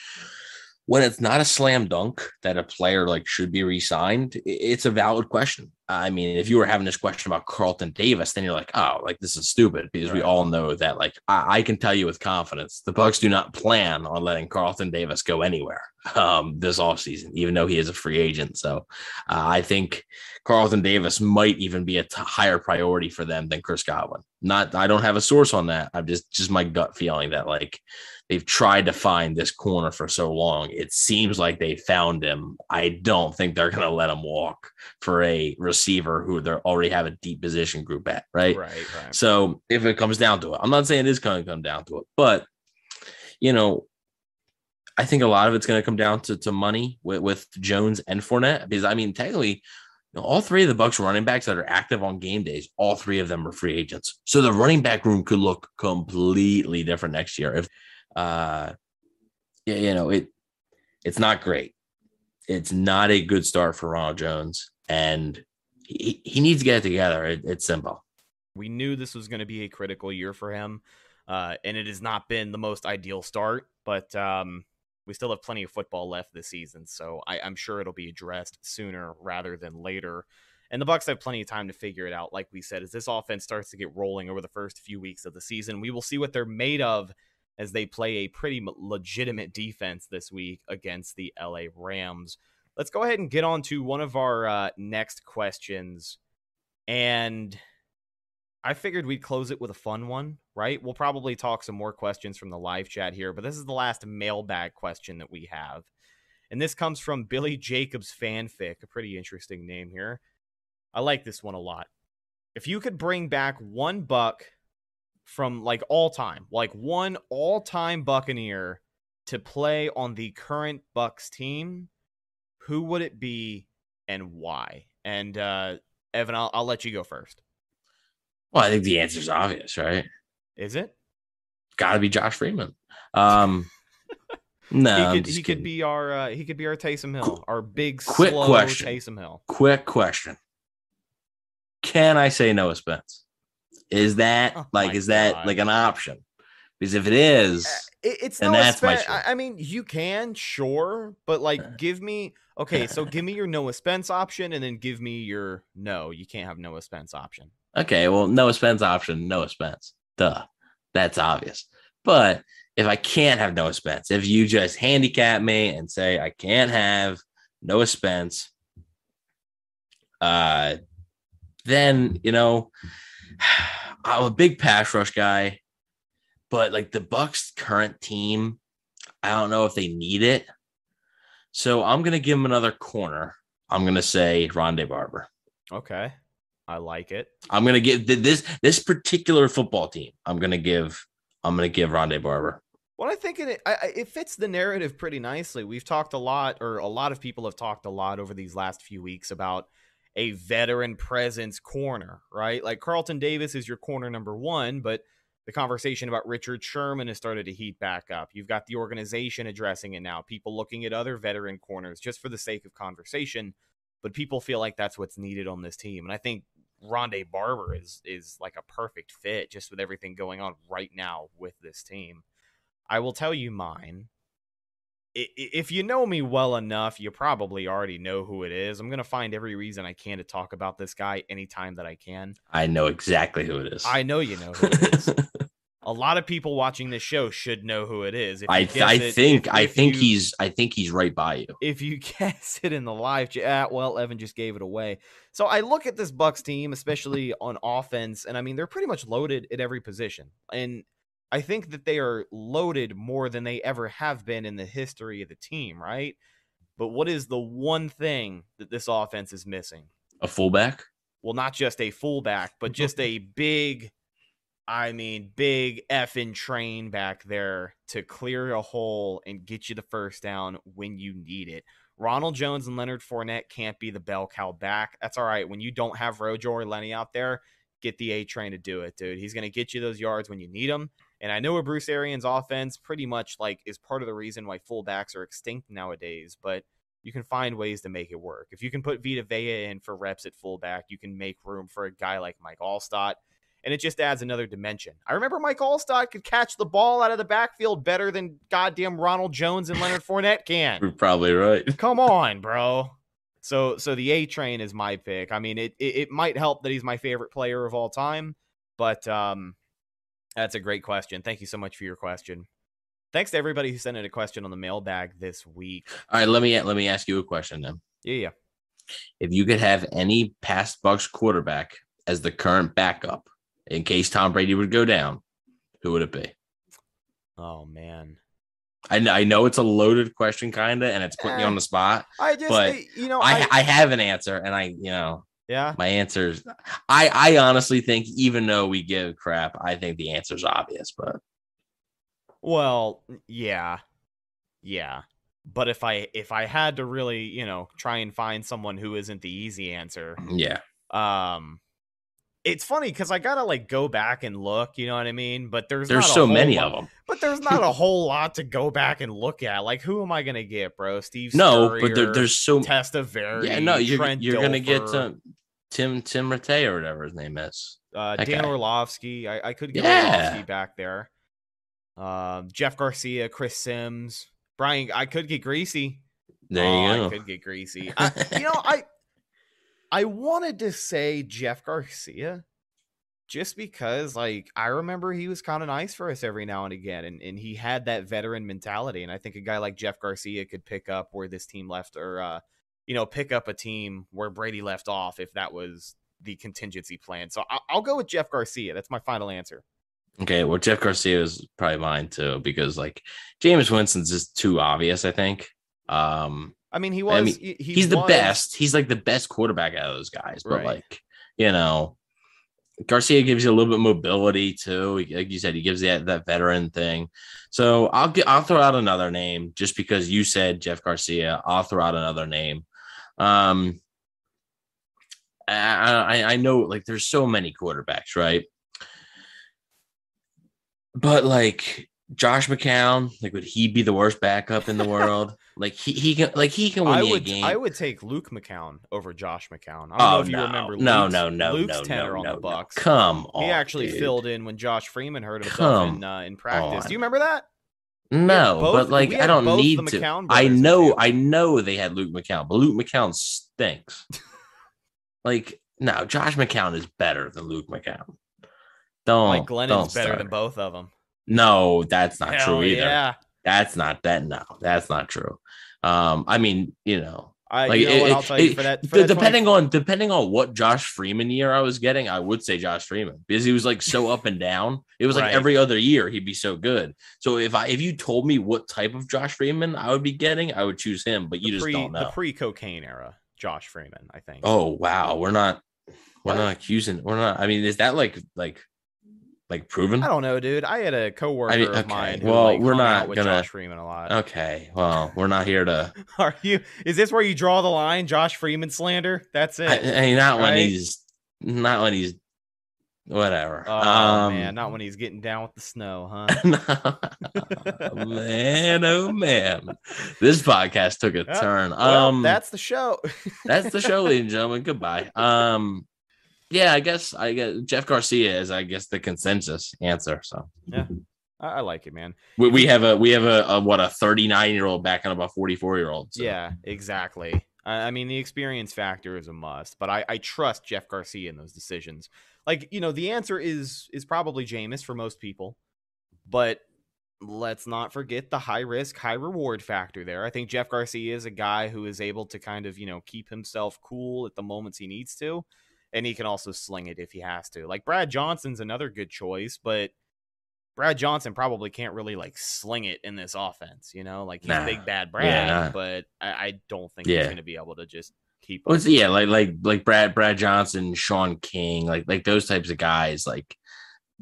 when it's not a slam dunk that a player like should be re-signed, it's a valid question. I mean, if you were having this question about Carlton Davis, then you're like, oh, like this is stupid because we all know that. Like, I, I can tell you with confidence, the Bucks do not plan on letting Carlton Davis go anywhere um, this offseason, even though he is a free agent. So uh, I think Carlton Davis might even be a t- higher priority for them than Chris Godwin. Not, I don't have a source on that. I'm just, just my gut feeling that like they've tried to find this corner for so long. It seems like they found him. I don't think they're going to let him walk for a receiver who they already have a deep position group at, right? Right, right. So if it comes down to it, I'm not saying it's going to come down to it, but you know, I think a lot of it's going to come down to, to money with, with Jones and Fournette because I mean, technically, you know, all three of the Bucks running backs that are active on game days, all three of them are free agents. So the running back room could look completely different next year. If, uh, you know, it, it's not great. It's not a good start for Ronald Jones, and he, he needs to get it together. It, it's simple. We knew this was going to be a critical year for him, uh, and it has not been the most ideal start. But um, we still have plenty of football left this season, so I, I'm sure it'll be addressed sooner rather than later. And the Bucks have plenty of time to figure it out. Like we said, as this offense starts to get rolling over the first few weeks of the season, we will see what they're made of as they play a pretty legitimate defense this week against the LA Rams. Let's go ahead and get on to one of our uh, next questions. And I figured we'd close it with a fun one, right? We'll probably talk some more questions from the live chat here, but this is the last mailbag question that we have. And this comes from Billy Jacobs Fanfic, a pretty interesting name here. I like this one a lot. If you could bring back one buck from like all time, like one all time Buccaneer to play on the current Bucks team, who would it be and why? And uh, Evan, I'll, I'll let you go first. Well, I think the answer is obvious, right? Is it? Got to be Josh Freeman. Um, <laughs> no, he could he could be our uh, he could be our Taysom Hill, our big quick slow question. Taysom Hill. Quick question: Can I say Noah Spence? Is that Oh like is that like an option? Because if it is, it's And no that's my I, choice. I mean, you can sure, but Uh. like, give me okay. So <laughs> give me your Noah Spence option, and then give me your no. You can't have Noah Spence option. okay, well, Noah Spence option, Noah Spence. Duh, that's obvious. But if I can't have Noah Spence, if you just handicap me and say I can't have Noah Spence, Uh, then you know, I'm a big pass rush guy, but like the Bucks' current team, I don't know if they need it. So I'm gonna give him another corner. I'm gonna say Rondé Barber. Okay. I like it. I'm gonna give this this particular football team. I'm gonna give I'm gonna give Rondé Barber. Well, I think it it fits the narrative pretty nicely. We've talked a lot, or a lot of people have talked a lot over these last few weeks about a veteran presence corner, right? Like Carlton Davis is your corner number one, but the conversation about Richard Sherman has started to heat back up. You've got the organization addressing it now, people looking at other veteran corners just for the sake of conversation, but people feel like that's what's needed on this team. And I think Rondé Barber is is like a perfect fit just with everything going on right now with this team. I will tell you mine. If you know me well enough, you probably already know who it is. I'm going to find every reason I can to talk about this guy anytime that I can. I know exactly who it is. I know you know who it is. <laughs> A lot of people watching this show should know who it is. I I it- think if- I if think you- he's I think he's right by you. if you <laughs> guess it in the live chat, ah, well, Evan just gave it away. So I look at this Bucks team, especially on offense, and I mean they're pretty much loaded at every position, and I think that they are loaded more than they ever have been in the history of the team, right? But what is the one thing that this offense is missing? A fullback? Well, not just a fullback, but just a big, I mean, big effing train back there to clear a hole and get you the first down when you need it. Ronald Jones and Leonard Fournette can't be the bell cow back. That's all right. When you don't have Rojo or Lenny out there, get the A train to do it, dude. He's going to get you those yards when you need them. And I know a Bruce Arians offense pretty much like is part of the reason why fullbacks are extinct nowadays, but you can find ways to make it work. If you can put Vita Vea in for reps at fullback, you can make room for a guy like Mike Alstott. And it just adds another dimension. I remember Mike Alstott could catch the ball out of the backfield better than goddamn Ronald Jones and Leonard Fournette can. You're probably right. <laughs> Come on, bro. So so the A train is my pick. I mean, it, it it might help that he's my favorite player of all time, but um that's a great question. Thank you so much for your question. Thanks to everybody who sent in a question on the mailbag this week. All right, let me let me ask you a question then. Yeah, yeah. If you could have any past Bucks quarterback as the current backup in case Tom Brady would go down, who would it be? Oh man. I know, I know it's a loaded question, kind of, and it's putting you on the spot. I just But eh, you know I, I have an answer, and I, you know, yeah. my answer's. I, I honestly think, even though we give crap, I think the answer's obvious. But Well, yeah. Yeah. But if I if I had to really, you know, try and find someone who isn't the easy answer, yeah, um it's funny because I gotta like go back and look, you know what I mean? But there's there's not so many lot- of them. <laughs> But there's not a whole lot to go back and look at. Like, who am I gonna get, bro? Steve No, but there, there's so Testaverde. yeah. No, you're Trent you're gonna get um, Tim Tim Rattay or whatever his name is. uh, that Dan guy. Orlovsky. I, I could get Yeah. Orlovsky back there. Um, Jeff Garcia, Chris Sims, Brian. I could get Greasy. There Oh, you I could get Greasy. <laughs> I, you know, I I wanted to say Jeff Garcia just because like I remember he was kind of nice for us every now and again and, and he had that veteran mentality and I think a guy like Jeff Garcia could pick up where this team left or uh you know pick up a team where Brady left off if that was the contingency plan. So I'll, I'll go with Jeff Garcia. That's my final answer. Okay, well, Jeff Garcia is probably mine too because like Jameis Winston's just too obvious. I think. Um, I mean, he was I mean, he, he he's the best. He's like the best quarterback out of those guys. But Right. like, you know, Garcia gives you a little bit of mobility too. Like you said, he gives that that veteran thing. So I'll get I'll throw out another name just because you said Jeff Garcia. I'll throw out another name. Um, I I, I know like there's so many quarterbacks, right? But like Josh McCown, like would he be the worst backup in the world? <laughs> like he he can like he can win I you a would game. I would take Luke McCown over Josh McCown. I don't oh know if you no. remember no, Luke's, no, no, Luke's no, tenure no, on no, the no. Come on, he actually dude. filled in when Josh Freeman hurt himself in uh, in practice. on. Do you remember that? No, both- but like I don't need to. I know. I know they had Luke McCown, but Luke McCown stinks. <laughs> like no, Josh McCown is better than Luke McCown. Don't Mike Oh, don't Glennon's better start. than both of them. No, that's not Hell true either. Yeah. That's not that. No, that's not true. Um, I mean, you know, I, Like you know it- it- I'll tell you it- for that. For de- 20 depending on depending on what Josh Freeman year I was getting, I would say Josh Freeman because he was like so up and down. It was like Right. every other year he'd be so good. So if I if you told me what type of Josh Freeman I would be getting, I would choose him. But you the just pre, don't know the pre cocaine era, Josh Freeman, I think. oh wow, we're not we're not accusing. We're not. I mean, is that like like like proven? I don't know, dude. I had a coworker I mean, of mine. Who, well, like, we're not with gonna- Josh Freeman a lot. Okay, well, we're not here to. <laughs> Are you? Is this where you draw the line, Josh Freeman slander? That's it. I, I mean, not when he's not when he's whatever. oh um, man, not when he's getting down with the snow, huh? <laughs> man, oh man, this podcast took a turn. Well, um, that's the show. that's the show, ladies and <laughs> gentlemen. Goodbye. Um, yeah, I guess I guess Jeff Garcia is, I guess, the consensus answer. So I, I like it, man. we, we have a we have a, a what a thirty nine year old backing up a forty four year old. Yeah, exactly. I I mean, the experience factor is a must, but I, I trust Jeff Garcia in those decisions. Like, you know, the answer is is probably Jameis for most people, but let's not forget the high risk, high reward factor there. I think Jeff Garcia is a guy who is able to kind of, you know, keep himself cool at the moments he needs to, and he can also sling it if he has to. Like Brad Johnson's another good choice, but Brad Johnson probably can't really like sling it in this offense, you know, like he's Nah. big bad Brad, Yeah. but I, I don't think he's going to be able to just keep. Well, yeah, like like like Brad Brad Johnson, Shaun King, like like those types of guys, like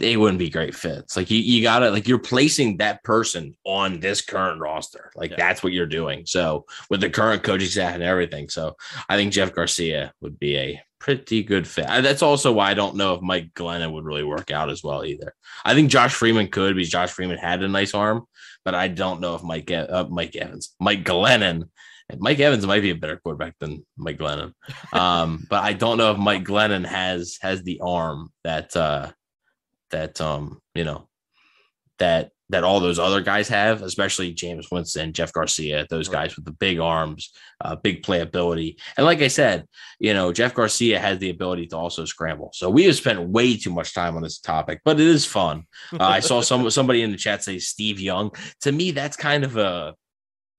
they wouldn't be great fits. Like you, you gotta like you're placing that person on this current roster. Like Yeah. that's what you're doing. So with the current coaching staff and everything. So I think Jeff Garcia would be a pretty good fit. That's also why I don't know if Mike Glennon would really work out as well either. I think Josh Freeman could because Josh Freeman had a nice arm, but I don't know if Mike uh, Mike Evans, Mike Glennon. Mike Evans might be a better quarterback than Mike Glennon. <laughs> Um, but I don't know if Mike Glennon has has the arm that uh that um you know that that all those other guys have, especially Jameis Winston, Jeff Garcia, those guys with the big arms, uh, big playability. And like I said, you know, Jeff Garcia has the ability to also scramble. So we have spent way too much time on this topic, but it is fun. Uh, I saw some <laughs> somebody in the chat say Steve Young. To me, that's kind of a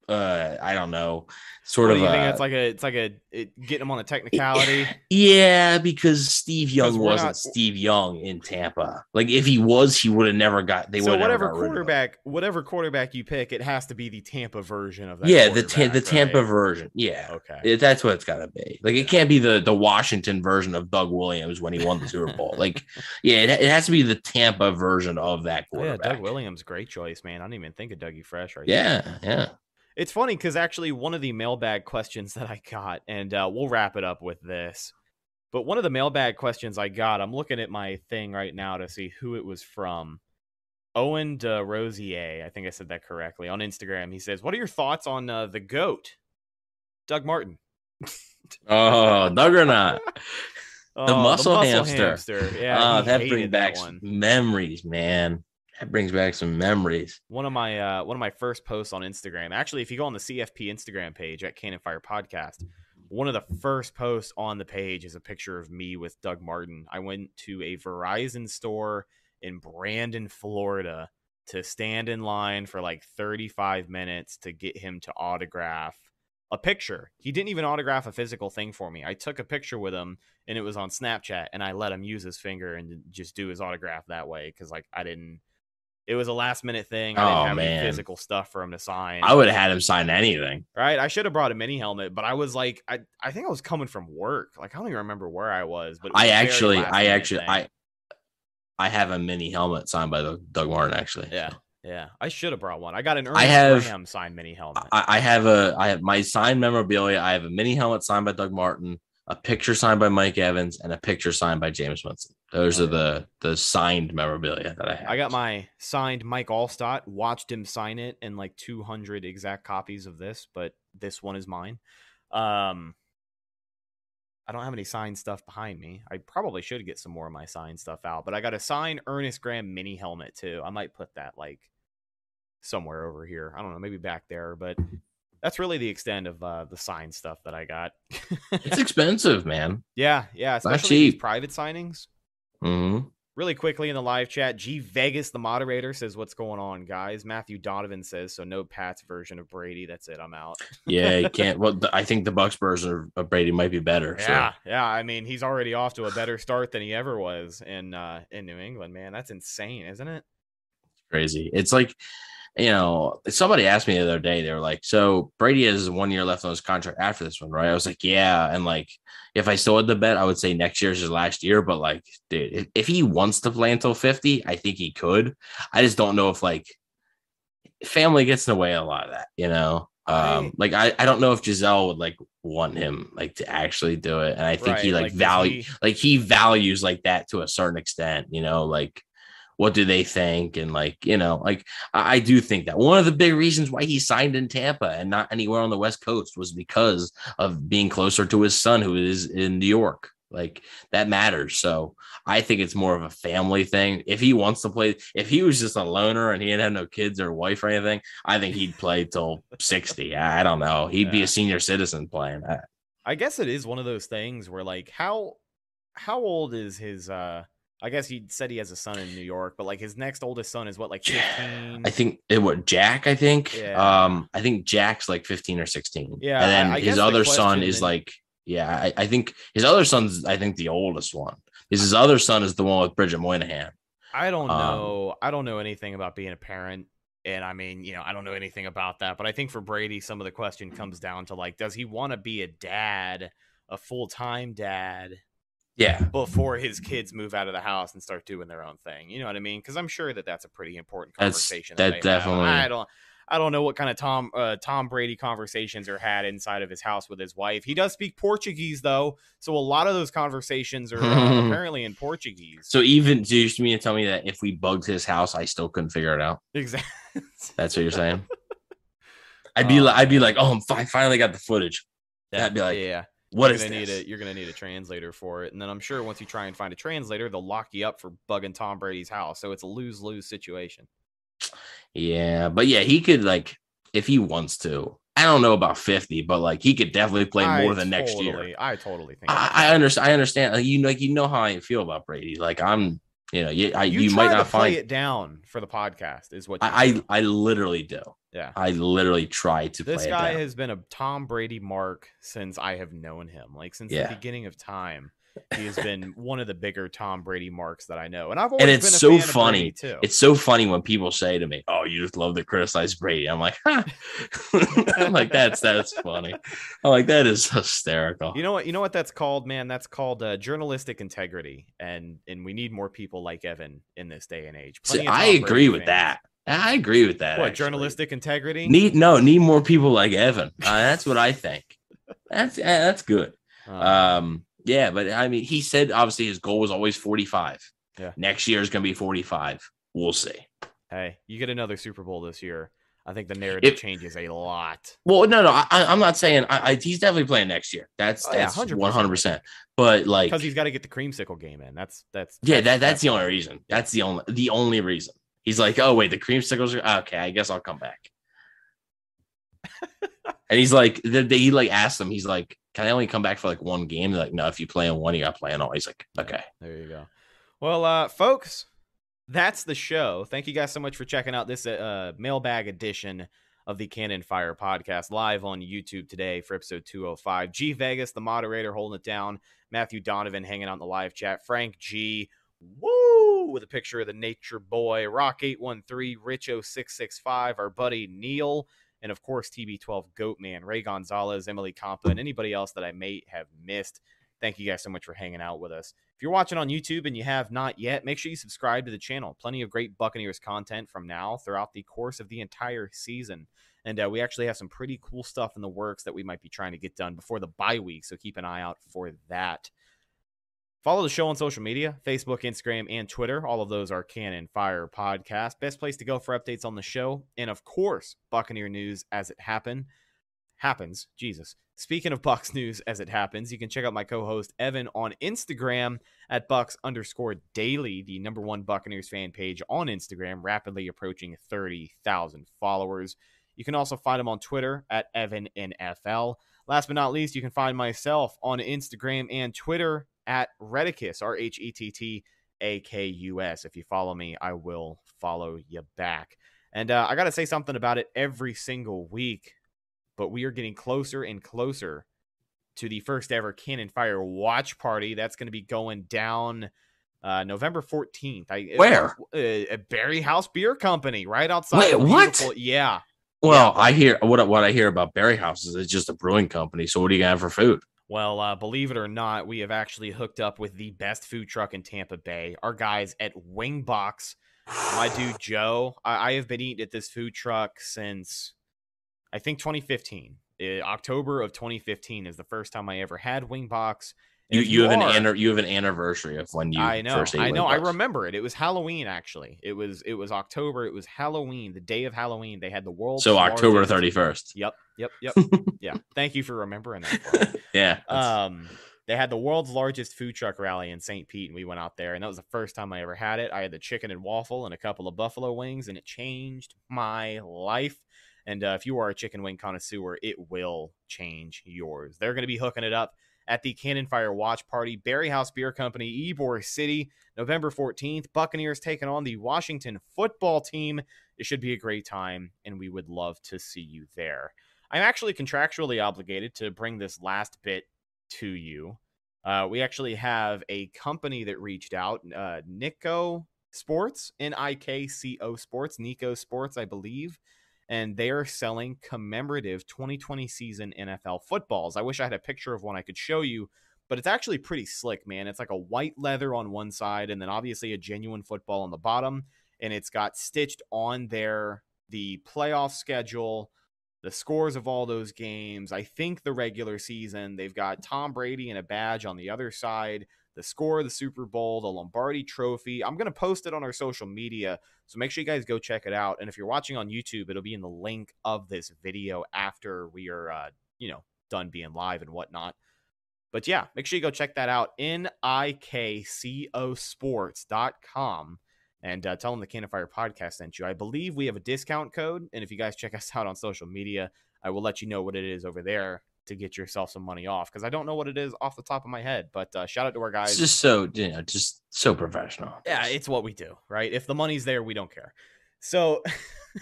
uh, I don't know, sort of you a, think it's like a it's like a it, getting him on a technicality. yeah, because Steve Young wasn't not- Steve Young in Tampa. Like if he was, he would have never got. They so would whatever got rid of quarterback, whatever quarterback you pick, it has to be the Tampa version of that. Yeah, the ta- the quarterback, Tampa version. Yeah, Okay. It- that's what it's got to be. Like it can't be the the Washington version of Doug Williams when he won the Super Bowl. Like, <laughs> yeah, it, it has to be the Tampa version of that Oh, yeah. Doug Williams, great choice, man. I didn't even think of Dougie Fresh right Yeah, yeah. It's funny because actually one of the mailbag questions that I got, and uh, we'll wrap it up with this. But one of the mailbag questions I got, I'm looking at my thing right now to see who it was from. Owen de Rosier, I think I said that correctly on Instagram. He says, "What are your thoughts on uh, the goat, Doug Martin?" <laughs> Oh, Doug or not? <laughs> The Oh, muscle hamster. Yeah, Ah, that brings back memories, man. That brings back some memories. one of my uh one of my first posts on Instagram. Actually, if you go on the CFP Instagram page at Cannon Fire Podcast, one of the first posts on the page is a picture of me with Doug Martin. I went to a Verizon store in Brandon, Florida to stand in line for like 35 minutes to get him to autograph a picture. He didn't even autograph a physical thing for me. I took a picture with him and it was on Snapchat and I let him use his finger and just do his autograph that way cuz like I didn't it was a last minute thing. I didn't Oh, have any man. physical stuff for him to sign. I would have had him sign anything. right? I should have brought a mini helmet, but I was like, I, I think I was coming from work. Like I don't even remember where I was. But was I actually, I actually, thing. I, I have a mini helmet signed by the Doug Martin. Actually, yeah, yeah. I should have brought one. I got an Earnest I have- Graham signed mini helmet. I, I have a, I have my signed memorabilia. I have a mini helmet signed by Doug Martin, a picture signed by Mike Evans, and a picture signed by Jameis Winston. Those Oh, are the the signed memorabilia that I have. I got my signed Mike Alstott. Watched him sign it and like 200 exact copies of this, but this one is mine. Um, I don't have any signed stuff behind me. I probably should get some more of my signed stuff out, but I got a signed Earnest Graham mini helmet too. I might put that like somewhere over here. I don't know, maybe back there, but that's really the extent of uh, the sign stuff that I got. it's expensive, man. <laughs> yeah, yeah, especially these private signings. hmm Really Really quickly in the live chat, G Vegas, the moderator, says, What's going on, guys? Matthew Donovan says, So no Pat's version of Brady. That's it. I'm out. Yeah, you <laughs> can't. Well, the, I think the Bucks version of Brady might be better. Yeah, So. yeah. I mean, he's already off to a better start than he ever was in uh, in New England, man. That's insane, isn't it? It's crazy. It's like, you know, somebody asked me the other day, they were like, So Brady has one year left on his contract after this one, right? I was like, Yeah. And like, if I still had the bet, I would say next year's his last year. But like, dude, if, if he wants to play until 50, I think he could. I just don't know if like family gets in the way of a lot of that, you know? Um, like I, I don't know if Gisele would like want him like to actually do it. And I think he Right, like value he- like he values like that to a certain extent, you know, like what do they think? And like, you know, like I, I do think that one of the big reasons why he signed in Tampa and not anywhere on the West Coast was because of being closer to his son who is in New York. Like that matters. So I think it's more of a family thing. If he wants to play, if he was just a loner and he didn't have no kids or wife or anything, I think he'd play till 60. I don't know. He'd be a senior citizen playing. I- I guess it is one of those things where like how how old is his uh I guess he said he has a son in New York, but like his next oldest son is what, like 15? I think it what Jack, I think. Yeah. Um, I think Jack's like 15 or 16. Yeah, And then I- I his the other son is like, yeah, I, I think his other son's I think the oldest one. Because his other son is the one with Bridget Moynahan. I don't um, know. I don't know anything about being a parent. And I mean, you know, I don't know anything about that. But I think for Brady, some of the question comes down to like, does he want to be a dad, a full time dad, Yeah. before his kids move out of the house and start doing their own thing? You know what I mean? Because I'm sure that that's a pretty important conversation That's- conversation. that they have. definitely- I don't. I don't know what kind of Tom uh, Tom Brady conversations are had inside of his house with his wife. He does speak Portuguese though, so a lot of those conversations are uh, <laughs> apparently in Portuguese. So even do you mean to tell me that if we bugged his house, I still couldn't figure it out? exactly. <laughs> That's what you're saying? <laughs> I'd be Oh, like, I'd be like, oh, I'm fi- finally got the footage. I'd be like, yeah. What you're is gonna this? need a you're gonna need a translator for it, and then I'm sure once you try and find a translator, they'll lock you up for bugging Tom Brady's house. So it's a lose lose situation. Yeah, but yeah, he could like if he wants to. I don't know about 50, but like he could definitely play more I than next year. I totally think. I, I understand. I understand. Like, you know, like you know how I feel about Brady. Like I'm, you know, you, I, you, you, might not play find. it down for the podcast, is what I. I, I literally do. yeah. I literally try to This play guy has been a Tom Brady mark since I have known him. Like since Yeah. the beginning of time, he has been one of the bigger Tom Brady marks that I know. And I've always and it's been a so fan of funny. Brady, too. It's so funny when people say to me, "Oh, you just love to criticize Brady." I'm like, <laughs> huh. <laughs> I'm like, that's that's funny. I'm like, that is hysterical. You know what? You know what that's called, man. That's called uh, journalistic integrity, and and we need more people like Evan in this day and age. See, I Tom agree Brady with fans. that. I agree with that. What actually. journalistic integrity? Need no need more people like Evan. Uh, that's what I think. That's uh, that's good. <laughs> Uh, Um, yeah, but I mean, he said obviously his goal was always 45. Yeah. Next year is going to be 45. We'll see. hey, you get another Super Bowl this year. I think the narrative If- changes a lot. Well, no, no, I, I'm not saying I, I, he's definitely playing next year. That's Oh, that's 100%. 100. percent But like, Because he's got to get the creamsicle game in. That's that's yeah, that that's the only reason. That's the only the only reason. He's like, oh wait, the creamsicles are okay. I guess I'll come back. And he's like, the, the, he like asked him, he's like, can I only come back for like one game? They're like, no, if you play in one, you got to play in all. He's like, okay. There you go. Well, uh, folks, that's the show. Thank you guys so much for checking out this uh, mailbag edition of the Cannon Fire podcast live on YouTube today for episode 205. G Vegas, the moderator, holding it down. Matthew Donovan hanging out in the live chat. Frank G. Woo! With a picture of the nature boy. Rock 813, Richo 665, our buddy Neil, and of course TB12 Goatman, Ray Gonzalez, Emily Compa, and anybody else that I may have missed. Thank you guys so much for hanging out with us. If you're watching on YouTube and you have not yet, make sure you subscribe to the channel. Plenty of great Buccaneers content from now throughout the course of the entire season. And uh, we actually have some pretty cool stuff in the works that we might be trying to get done before the bye week. So keep an eye out for that. Follow the show on social media Facebook, Instagram, and Twitter. All of those are Cannon Fire Podcast. Best place to go for updates on the show. And of course, Buccaneer news as it happen happens. Jesus. Speaking of Bucks news as it happens, you can check out my co-host Evan on Instagram at Bucks underscore daily, the number one Buccaneers fan page on Instagram, rapidly approaching 30,000 followers. You can also find him on Twitter at Evan NFL. Last but not least, you can find myself on Instagram and Twitter at Rhettakus, R H E T T AKUS. If you follow me, I will follow you back. And uh, I got to say something about it every single week, but we are getting closer and closer to the first ever Cannon Fire watch party. That's going to be going down uh, November 14th. I, Where? Uh, at Berry House Beer Company, right outside. Wait, what? Yeah. Well, I hear what what I hear about Berry House is it's just a brewing company. So what do you gonna have for food? Well, uh, believe it or not, we have actually hooked up with the best food truck in Tampa Bay. Our guys at Wingbox. My <sighs> dude Joe, I, I have been eating at this food truck since I think 2015. Uh, October of 2015 is the first time I ever had Wingbox. You you have an are- anner- you have an anniversary of when you I know, first ate I know, I remember it. It was Halloween actually. It was it was October. It was Halloween, the day of Halloween. They had the world. So October thirty first. Yep, yep, yep. <laughs> yeah. Thank you for remembering that. <laughs> yeah. Um, they had the world's largest food truck rally in St. Pete, and we went out there, and that was the first time I ever had it. I had the chicken and waffle and a couple of buffalo wings, and it changed my life. And uh, if you are a chicken wing connoisseur, it will change yours. They're going to be hooking it up at the Cannon Fire Watch Party, Berry House Beer Company, Ybor City, November 14th. Buccaneers taking on the Washington football team. It should be a great time, and we would love to see you there. I'm actually contractually obligated to bring this last bit to you. Uh, we actually have a company that reached out, uh, Nikco Sports, N I K C O Sports, Nikco Sports, I believe, and they are selling commemorative 2020 season NFL footballs. I wish I had a picture of one I could show you, but it's actually pretty slick, man. It's like a white leather on one side, and then obviously a genuine football on the bottom, and it's got stitched on there the playoff schedule the scores of all those games. I think the regular season, they've got Tom Brady and a badge on the other side, the score of the Super Bowl, the Lombardi trophy. I'm going to post it on our social media. So make sure you guys go check it out. And if you're watching on YouTube, it'll be in the link of this video after we are, uh, you know, done being live and whatnot. But yeah, make sure you go check that out. N-I-K-C-O sports.com and uh, tell them the Cannon Fire podcast sent you. I believe we have a discount code, and if you guys check us <laughs> out on social media, I will let you know what it is over there to get yourself some money off because I don't know what it is off the top of my head. But uh, shout out to our guys. It's just so you know, just so professional. yeah, it's what we do, right? If the money's there, we don't care. So,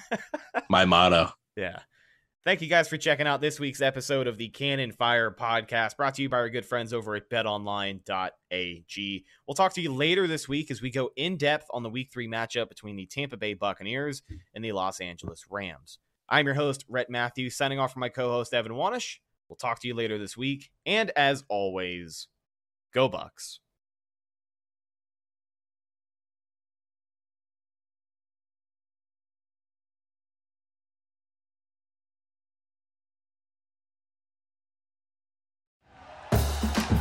<laughs> My motto. yeah. Thank you guys for checking out this week's episode of the Cannon Fire podcast brought to you by our good friends over at betonline.ag. We'll talk to you later this week as we go in depth on the week three matchup between the Tampa Bay Buccaneers and the Los Angeles Rams. I'm your host, Rhett Matthews, signing off from my co host, Evan Wanish. We'll talk to you later this week. And as always, go Bucks.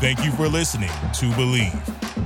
Thank you for listening to Bleav.